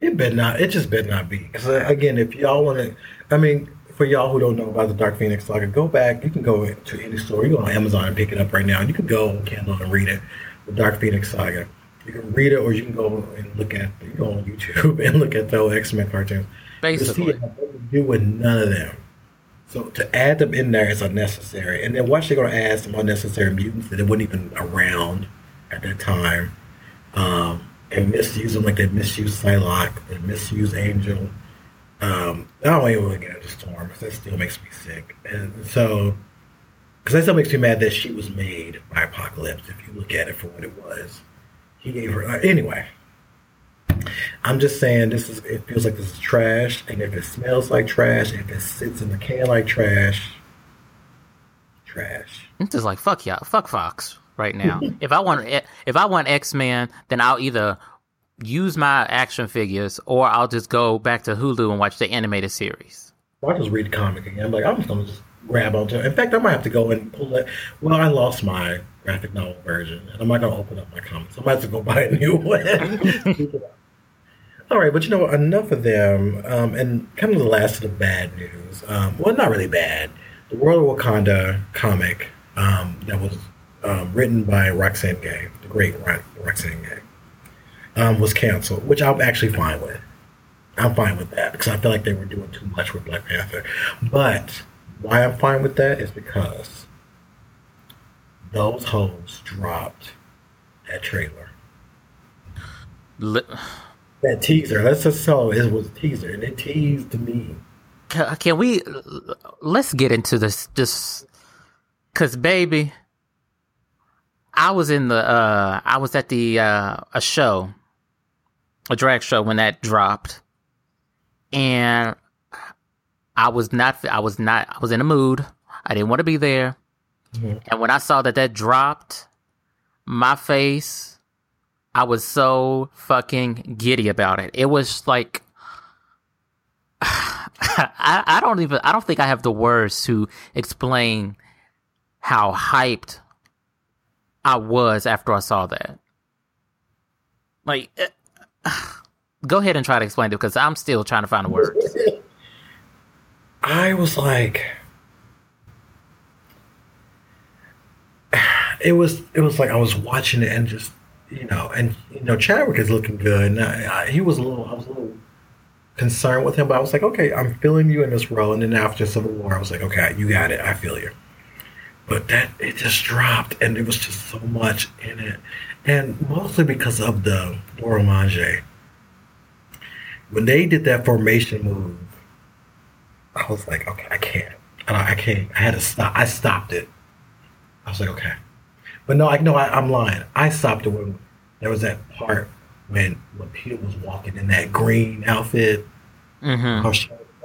It better not. It just better not be. Because uh, again, if y'all want to, I mean, for y'all who don't know about the Dark Phoenix saga, go back. You can go to any store. You go on Amazon and pick it up right now. You can go on Kindle and read it. The Dark Phoenix saga. You can read it, or you can go and look at. You go on YouTube and look at the X Men cartoons. Basically, to see do with none of them. So to add them in there is unnecessary. And then what's they going to add some unnecessary mutants that weren't even around at that time? Um, and misuse them like they misuse Psylocke, they misuse Angel. Um, I don't even want to get into Storm that still makes me sick. And so, because that still makes me mad that she was made by Apocalypse. If you look at it for what it was, he gave her uh, anyway. I'm just saying this is. It feels like this is trash, and if it smells like trash, if it sits in the can like trash, trash. It's just like fuck y'all, fuck Fox right now. if I want if I want X Men, then I'll either use my action figures or I'll just go back to Hulu and watch the animated series. Well, I just read comic again. I'm like, I'm just gonna just grab onto it. In fact, I might have to go and pull it. Well, I lost my graphic novel version, and I'm not gonna open up my comics. I might have to go buy a new one. All right, but you know, enough of them. Um, and kind of the last of the bad news. Um, well, not really bad. The World of Wakanda comic um, that was um, written by Roxane Gay, the great Roxane Gay, um, was canceled, which I'm actually fine with. I'm fine with that because I feel like they were doing too much with Black Panther. But why I'm fine with that is because those hoes dropped that trailer. that teaser. Let's just tell it was a teaser, and it teased me. Can we? Let's get into this. Just because, baby, I was in the uh I was at the uh a show, a drag show when that dropped. And I was not I was not I was in a mood. I didn't want to be there. Mm-hmm. And when I saw that that dropped, my face I was so fucking giddy about it. It was like I, I don't even I don't think I have the words to explain how hyped I was after I saw that. Like, uh, go ahead and try to explain it because I'm still trying to find the words. I was like, it was it was like I was watching it and just you know and you know Chadwick is looking good and I, I, he was a little I was a little concerned with him but I was like okay I'm feeling you in this role and then after Civil War I was like okay you got it I feel you but that it just dropped and there was just so much in it and mostly because of the Milaje. When they did that formation move, I was like, okay, I can't. I can't. I had to stop. I stopped it. I was like, okay. But no, I know I, am lying. I stopped it when there was that part when when Peter was walking in that green outfit, mm-hmm.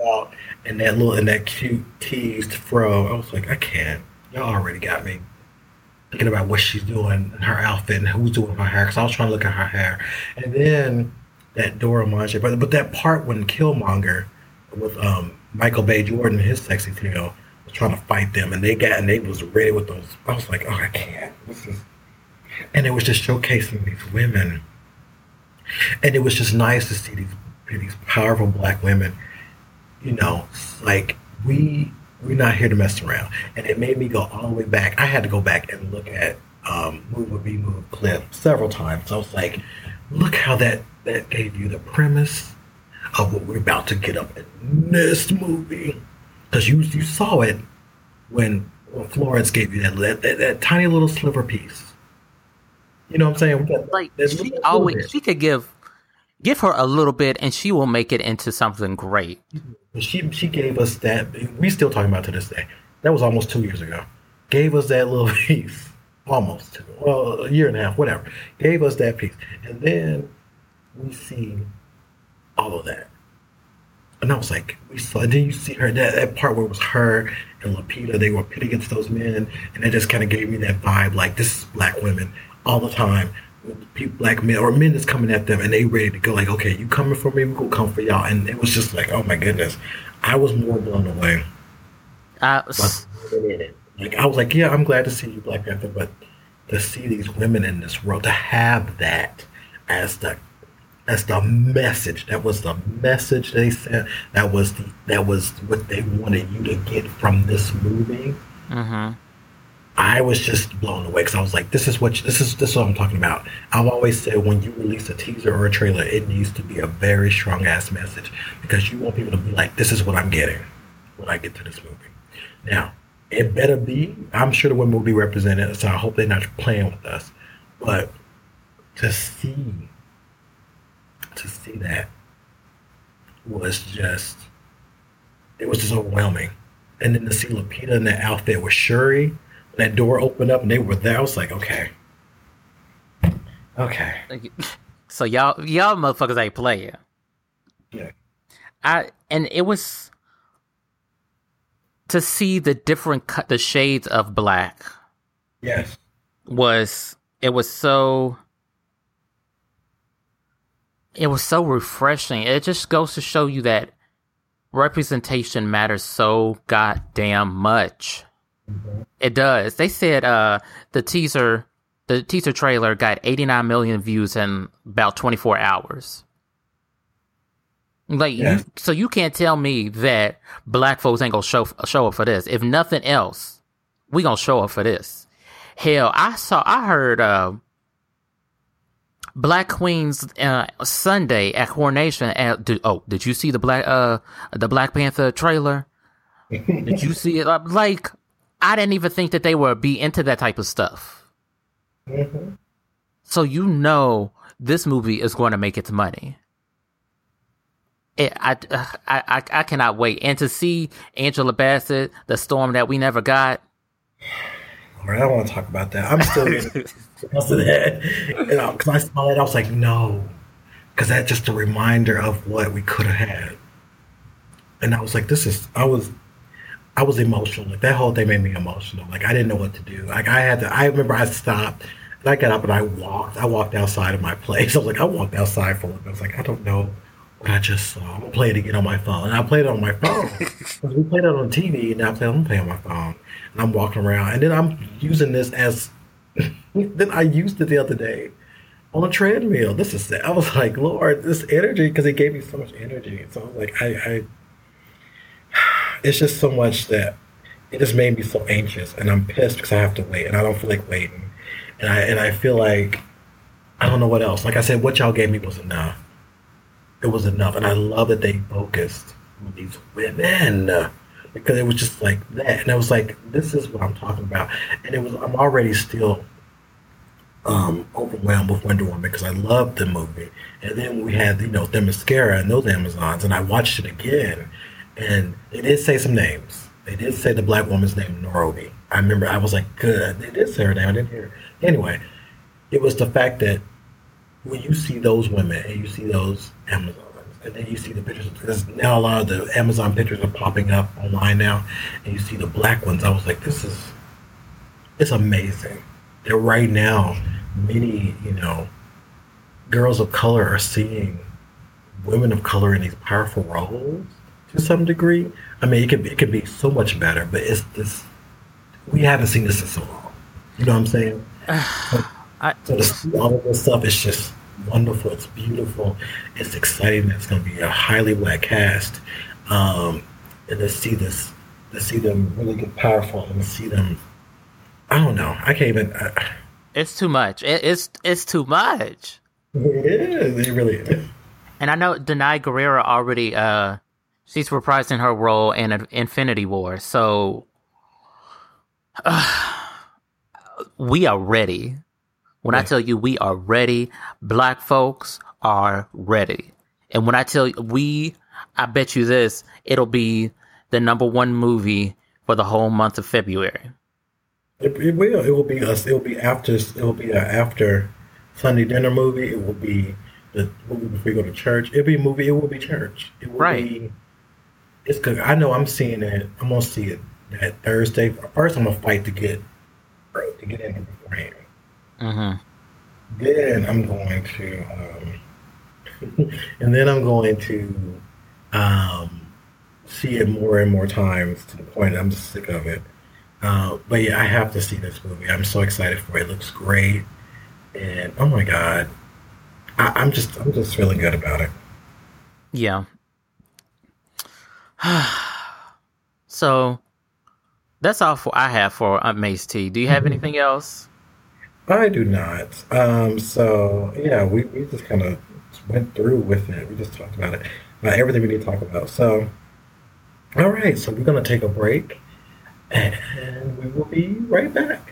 out, and that little and that cute teased fro. I was like, I can't y'all already got me thinking about what she's doing in her outfit and who's doing her hair because I was trying to look at her hair. And then that Dora Milaje, but but that part when Killmonger with um, Michael B. Jordan, and his sexy tail, was trying to fight them, and they got and they was ready with those. I was like, oh, I can't. This is, and it was just showcasing these women and it was just nice to see these these powerful black women. You know, like we we're not here to mess around, and it made me go all the way back. I had to go back and look at um, move or be moved clip several times. I was like, look how that that gave you the premise of what we're about to get up in this movie, because you you saw it when, when Florence gave you that, that that, that tiny little sliver piece. You know what I'm saying? Got, like she always she could give give her a little bit and she will make it into something great. She she gave us that we still talking about to this day. That was almost two years ago. Gave us that little piece. Almost. Well, a year and a half, whatever. Gave us that piece. And then we see all of that. And I was like, we saw, and then you see her, that, that part where it was her and Lupita, they were pitted against those men. And that just kind of gave me that vibe like, this is black women all the time. People, black men or men that's coming at them and they ready to go like, okay, you coming for me, we gonna come for y'all. And it was just like, oh my goodness, I was more blown away. Uh, like I was like, yeah, I'm glad to see you, Black Panther, but to see these women in this world, to have that as the as the message. That was the message they sent. That was the that was what they wanted you to get from this movie. Mm-hmm. I was just blown away because I was like, "This is what this is. This is what I'm talking about." I've always said when you release a teaser or a trailer, it needs to be a very strong ass message because you want people to be like, "This is what I'm getting when I get to this movie." Now, it better be. I'm sure the women will be represented, so I hope they're not playing with us. But to see, to see that was just, it was just overwhelming. And then to see Lupita in that outfit with Shuri that door opened up and they were there. I was like, okay, okay. So y'all, y'all motherfuckers ain't playing. Yeah. I and it was to see the different cut, the shades of black. Yes. Was it was so. It was so refreshing. It just goes to show you that representation matters so goddamn much. It does. They said uh, the teaser, the teaser trailer got 89 million views in about 24 hours. Like, yeah. you, so you can't tell me that black folks ain't gonna show show up for this. If nothing else, we gonna show up for this. Hell, I saw, I heard uh, Black Queens uh, Sunday at Coronation. At, did, oh, did you see the black uh the Black Panther trailer? did you see it? Like, I didn't even think that they would be into that type of stuff. Mm-hmm. So you know this movie is going to make its money. It, I, I, I, I cannot wait. And to see Angela Bassett, the storm that we never got. All right, I don't want to talk about that. I'm still because of that. Because I saw it, I was like, no, because that's just a reminder of what we could have had. And I was like, this is. I was I was emotional. Like that whole thing made me emotional. Like I didn't know what to do. Like I had to. I remember I stopped. And I got up and I walked. I walked outside of my place. I was like, I walked outside for a little. I was like, I don't know what I just saw. I'm gonna play it again on my phone. And I played it on my phone. we played it on TV, and I played. I'm playing on my phone, and I'm walking around, and then I'm using this as. then I used it the other day on a treadmill. This is. I was like, Lord, this energy because it gave me so much energy. So I was like, I, I it's just so much that it just made me so anxious, and I'm pissed because I have to wait, and I don't feel like waiting, and I and I feel like I don't know what else. Like I said, what y'all gave me was enough. It was enough, and I love that they focused on these women because it was just like that, and I was like, this is what I'm talking about, and it was I'm already still um, overwhelmed with Wonder Woman because I loved the movie, and then we had you know Themyscira and those Amazons, and I watched it again, and they did say some names. They did say the black woman's name, Nairobi. I remember I was like, good. They did say her name. I didn't hear. Anyway, it was the fact that when you see those women and you see those Amazons, and then you see the pictures, because now a lot of the Amazon pictures are popping up online now, and you see the black ones. I was like, this is, it's amazing. That right now, many, you know, girls of color are seeing women of color in these powerful roles to some degree. I mean, it could be, it could be so much better, but it's this. We haven't seen this in so long. You know what I'm saying? so, I, so to see all of this stuff is just wonderful. It's beautiful. It's exciting. It's going to be a highly black cast. Um, and to see this, to see them really get powerful and to see them, I don't know. I can't even. Uh, it's too much. It, it's it's too much. It is. It really is. And I know Danai Gurira already. Uh, she's reprising her role in Infinity War, so uh, we are ready. When yeah. I tell you we are ready, black folks are ready. And when I tell you we, I bet you this, it'll be the number one movie for the whole month of February. It, it will. It will be us. It will be after. It will be after Sunday dinner movie. It will be the movie before you go to church. It'll be a movie. It will be church. It will right. be. It's good. I know. I'm seeing it. I'm gonna see it that Thursday. First, I'm gonna fight to get to get in beforehand. Mm-hmm. Then I'm going to, um, and then I'm going to um, see it more and more times to the point I'm just sick of it. Uh, but yeah, I have to see this movie. I'm so excited for it. It looks great, and oh my god, I, am just I'm just feeling good about it. Yeah. so that's all for I have for uh, Mace T. Do you have mm-hmm. anything else? I do not. Um, so yeah, we, we just kind of went through with it. We just talked about it, about everything we need to talk about. So, all right, so we're gonna take a break and we will be right back.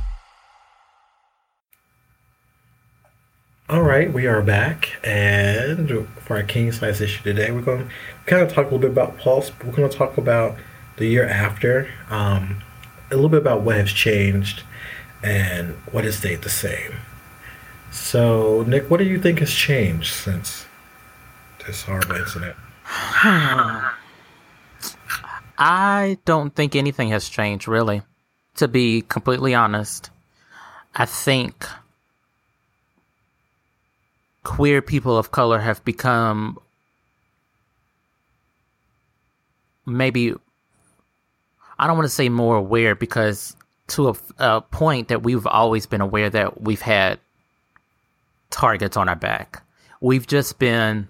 All right, we are back, and for our king size issue today, we're going to kind of talk a little bit about Pulse. but We're going to talk about the year after, um, a little bit about what has changed, and what has stayed the same. So, Nick, what do you think has changed since this horrible incident? I don't think anything has changed, really. To be completely honest, I think queer people of color have become maybe I don't want to say more aware because to a, a, point that we've always been aware that we've had targets on our back. We've just been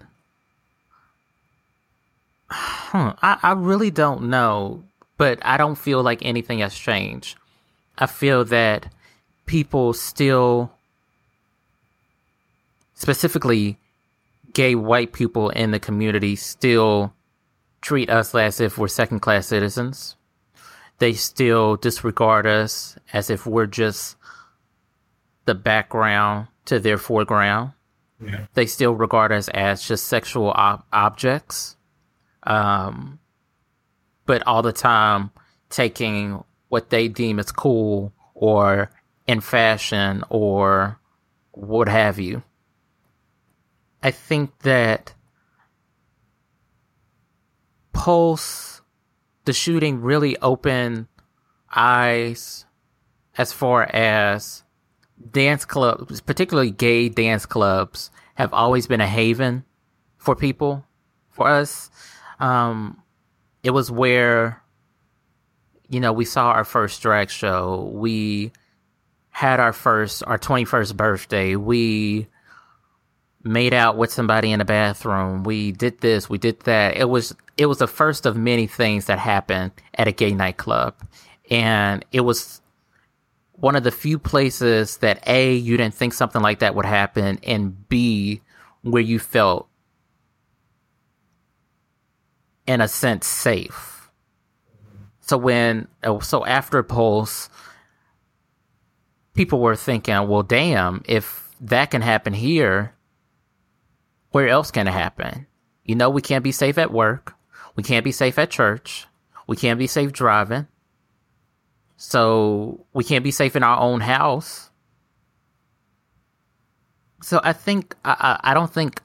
huh, I, I really don't know, but I don't feel like anything has changed. I feel that people still specifically gay white people in the community still treat us as if we're second class citizens. They still disregard us as if we're just the background to their foreground. Yeah. They still regard us as just sexual ob- objects. Um, but all the time taking what they deem as cool or in fashion or what have you. I think that Pulse, the shooting really opened eyes as far as dance clubs, particularly gay dance clubs, have always been a haven for people, for us. Um, it was where, you know, we saw our first drag show. We had our first, our 21st birthday. We made out with somebody in a bathroom. We did this, we did that. It was it was the first of many things that happened at a gay nightclub. And it was one of the few places that A, you didn't think something like that would happen, and B, where you felt in a sense safe. So when uh, so after Pulse, people were thinking, well damn, if that can happen here, where else can it happen? You know, we can't be safe at work. We can't be safe at church. We can't be safe driving. So we can't be safe in our own house. So I think, I, I don't think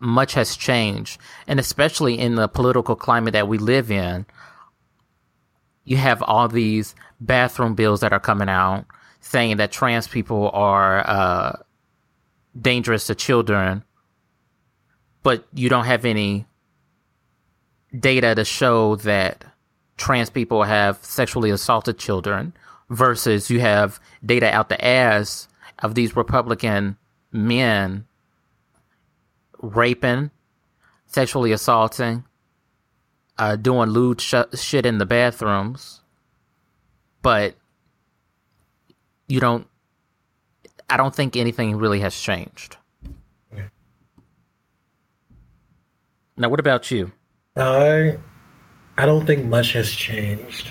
much has changed. And especially in the political climate that we live in, you have all these bathroom bills that are coming out saying that trans people are uh, dangerous to children, but you don't have any data to show that trans people have sexually assaulted children versus you have data out the ass of these Republican men raping, sexually assaulting, uh, doing lewd sh- shit in the bathrooms, but you don't. I don't think anything really has changed. Now, what about you? I I don't think much has changed.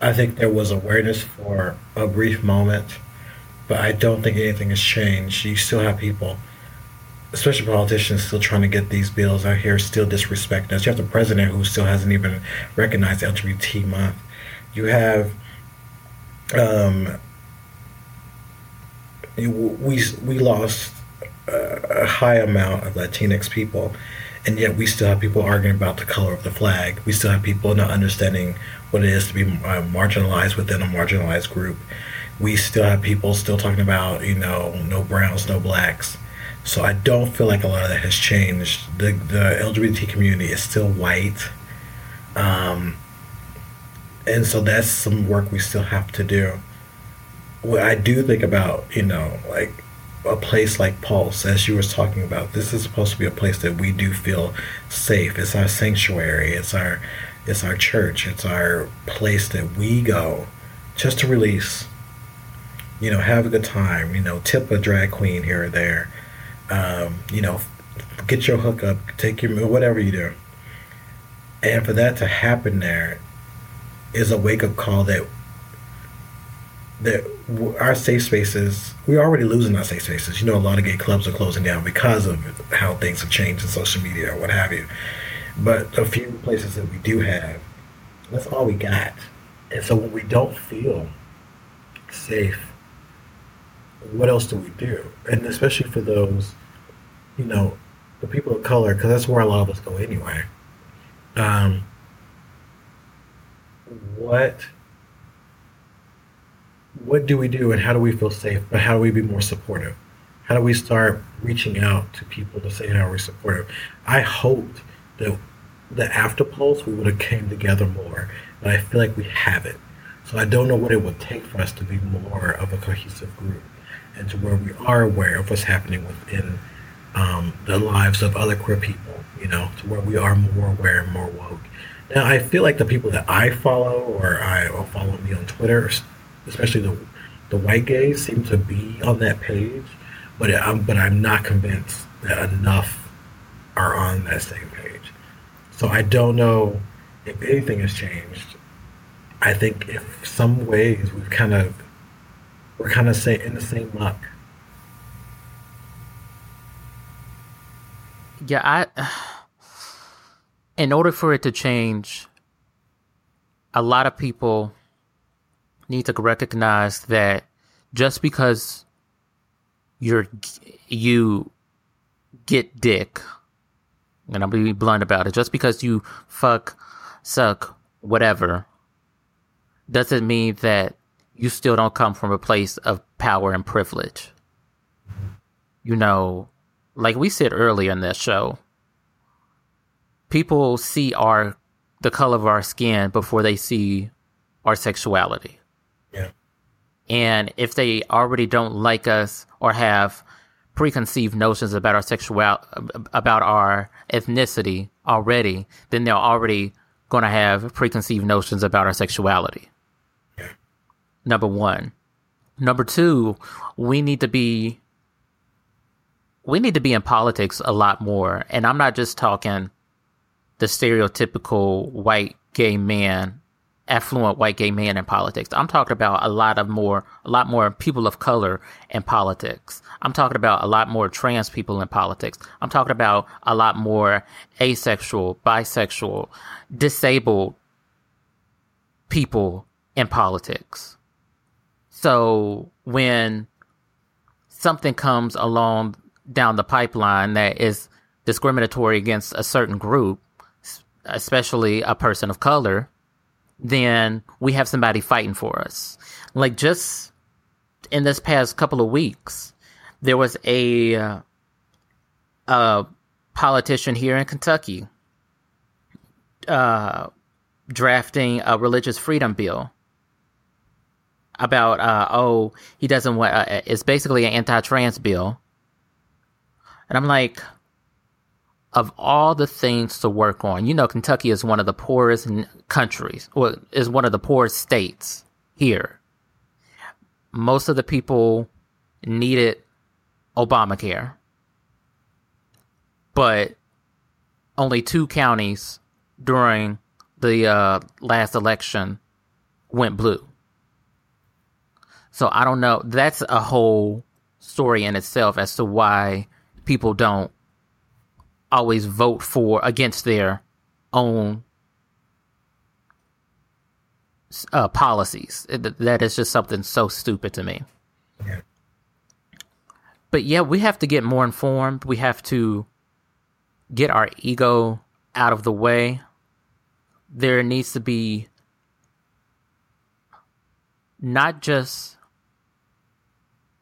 I think there was awareness for a brief moment, but I don't think anything has changed. You still have people, especially politicians, still trying to get these bills out here, still disrespecting us. You have the president who still hasn't even recognized LGBT month. You have, um, we we lost a high amount of Latinx people and yet we still have people arguing about the color of the flag. We still have people not understanding what it is to be uh, marginalized within a marginalized group. We still have people still talking about, you know, no browns, no blacks. So I don't feel like a lot of that has changed. The the LGBT community is still white, um, and so that's some work we still have to do. What I do think about, you know, like a place like Pulse, as you were talking about, this is supposed to be a place that we do feel safe. It's our sanctuary. It's our it's our church. It's our place that we go just to release. You know, have a good time. You know, tip a drag queen here or there. Um, you know, get your hookup, take your whatever you do. And for that to happen there is a wake up call that that our safe spaces, we're already losing our safe spaces. You know, a lot of gay clubs are closing down because of how things have changed in social media or what have you. But a few places that we do have, that's all we got. And so when we don't feel safe, what else do we do? And especially for those, you know, the people of color, because that's where a lot of us go anyway. Um, what what do we do and how do we feel safe, but how do we be more supportive? How do we start reaching out to people to say how are we're supportive? I hoped that the after pulse we would have came together more, but I feel like we haven't. So I don't know what it would take for us to be more of a cohesive group and to where we are aware of what's happening within um, the lives of other queer people, you know, to where we are more aware and more woke. Now, I feel like the people that I follow or I or follow me on Twitter especially the the white gays, seem to be on that page, but I'm but I'm not convinced that enough are on that same page. So I don't know if anything has changed. I think if some ways we've kind of we're kind of say in the same muck. Yeah, I. In order for it to change, a lot of people need to recognize that just because you're you get dick, and I'm be blunt about it, just because you fuck, suck, whatever, doesn't mean that you still don't come from a place of power and privilege. You know, like we said earlier in this show, people see our the color of our skin before they see our sexuality. And if they already don't like us or have preconceived notions about our sexual about our ethnicity already, then they're already going to have preconceived notions about our sexuality. Yeah. Number 1. Number 2, we need to be we need to be in politics a lot more. And I'm not just talking the stereotypical white gay man affluent white gay man in politics. I'm talking about a lot of more, a lot more people of color in politics. I'm talking about a lot more trans people in politics. I'm talking about a lot more asexual, bisexual, disabled people in politics. So when something comes along down the pipeline that is discriminatory against a certain group, especially a person of color, then we have somebody fighting for us. Like just in this past couple of weeks, there was a uh, a politician here in Kentucky uh, drafting a religious freedom bill about uh, oh he doesn't want uh, it's basically an anti-trans bill, and I'm like of all the things to work on, you know, Kentucky is one of the poorest countries, or is one of the poorest states here. Most of the people needed Obamacare, but only two counties during the uh, last election went blue. So I don't know. That's a whole story in itself as to why people don't always vote for against their own uh, policies. That is just something so stupid to me. But yeah, we have to get more informed. We have to get our ego out of the way. There needs to be not just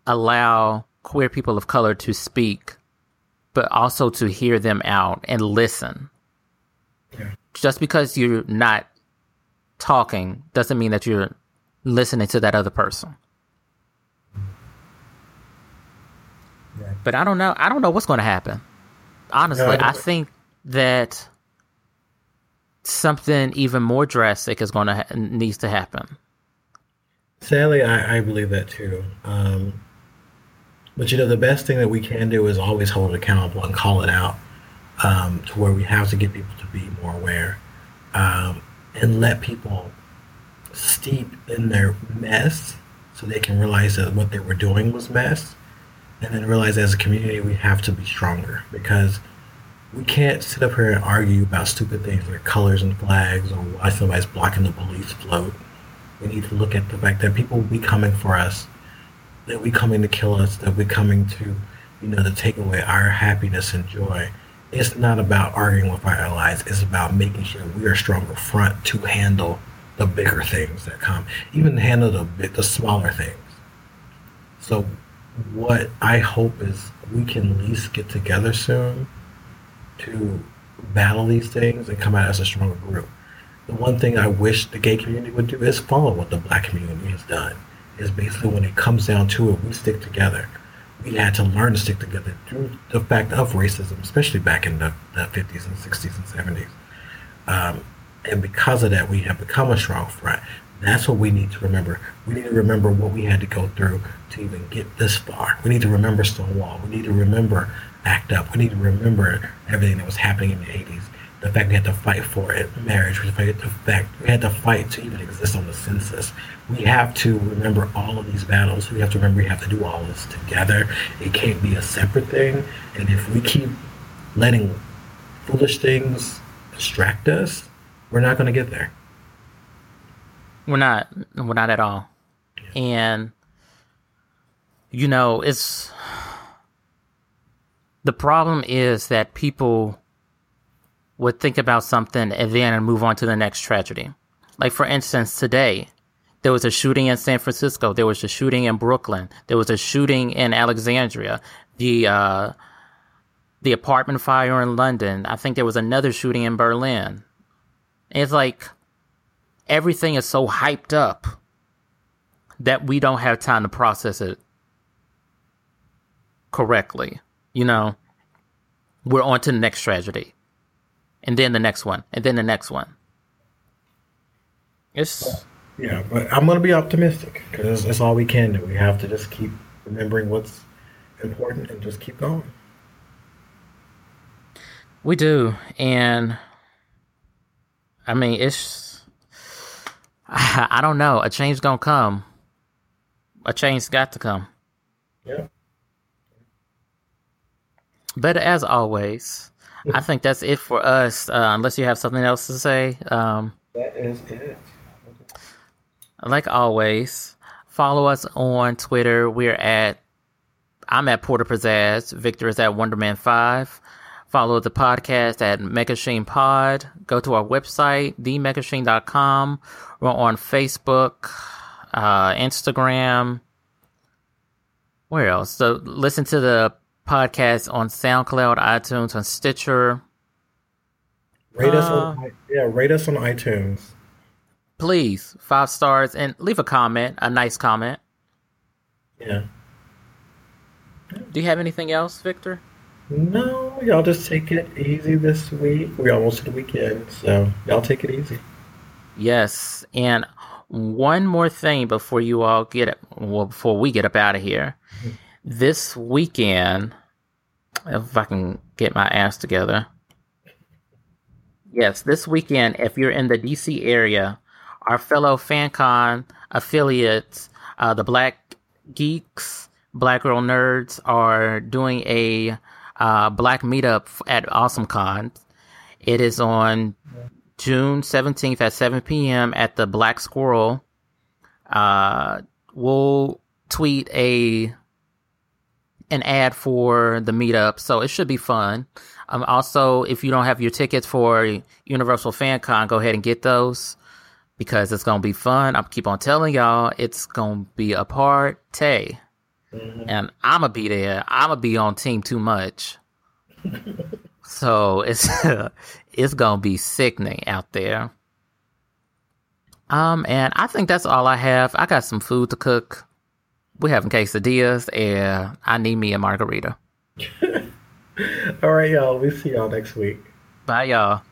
allow queer people of color to speak but also to hear them out and listen. Yeah. Just because you're not talking doesn't mean that you're listening to that other person. Yeah. But I don't know. I don't know what's going to happen. Honestly, no, I, I think that something even more drastic is going to ha- needs to happen. Sadly, I, I believe that too. Um, but you know, the best thing that we can do is always hold it accountable and call it out um, to where we have to get people to be more aware um, and let people steep in their mess so they can realize that what they were doing was mess and then realize as a community we have to be stronger because we can't sit up here and argue about stupid things like colors and flags or why somebody's blocking the police float. We need to look at the fact that people will be coming for us that we coming to kill us, that we're coming to, you know, to take away our happiness and joy. It's not about arguing with our allies. It's about making sure we are stronger front to handle the bigger things that come, even handle the the smaller things. So, what I hope is we can at least get together soon to battle these things and come out as a stronger group. The one thing I wish the gay community would do is follow what the black community has done is basically when it comes down to it, we stick together. We had to learn to stick together through the fact of racism, especially back in the, the 50s and 60s and 70s. Um, and because of that, we have become a strong front. That's what we need to remember. We need to remember what we had to go through to even get this far. We need to remember Stonewall. We need to remember ACT UP. We need to remember everything that was happening in the 80s the fact we had to fight for it, marriage, the fact we had to fight to even exist on the census. We have to remember all of these battles. We have to remember we have to do all this together. It can't be a separate thing. And if we keep letting foolish things distract us, we're not going to get there. We're not. We're not at all. Yeah. And you know, it's the problem is that people would think about something and then move on to the next tragedy. Like, for instance, today, there was a shooting in San Francisco. There was a shooting in Brooklyn. There was a shooting in Alexandria. The, uh, the apartment fire in London. I think there was another shooting in Berlin. It's like everything is so hyped up that we don't have time to process it correctly. You know, we're on to the next tragedy and then the next one, and then the next one. It's yeah, but I'm gonna be optimistic because that's all we can do. We have to just keep remembering what's important and just keep going. We do, and I mean, it's I, don't know. A change gonna come. A change has got to come. Yeah. But as always, I think that's it for us. Uh, unless you have something else to say. Um, that is it. Like always, follow us on Twitter. We're at I'm at Porter Pizzazz. Victor is at Wonderman Five. Follow the podcast at Megashine Pod. Go to our website, themegashine.com. We're on Facebook, uh, Instagram. Where else? So listen to the podcast on SoundCloud, iTunes, on Stitcher. Rate us on uh, yeah, rate us on iTunes. Please, five stars and leave a comment, a nice comment. Yeah. Do you have anything else, Victor? No, y'all just take it easy this week. We're almost to the weekend, so y'all take it easy. Yes, and one more thing before you all get it, well, before we get up out of here. Mm-hmm. This weekend, if I can get my ass together. Yes, this weekend, if you're in the DC area, our fellow FanCon affiliates, uh, the Black Geeks, Black Girl Nerds, are doing a uh, Black meetup at Awesome Con. It is on June 17th at 7 p.m. at the Black Squirrel. Uh, we'll tweet a an ad for the meetup, so it should be fun. Um, also, if you don't have your tickets for Universal Fan Con, go ahead and get those because it's gonna be fun. I keep on telling y'all, it's gonna be a party. Mm-hmm. And I'm gonna be there. I'm gonna be on team too much. so it's it's gonna be sickening out there. Um, and I think that's all I have. I got some food to cook. We having quesadillas, and I need me a margarita. all right, y'all. We see y'all next week. Bye, y'all.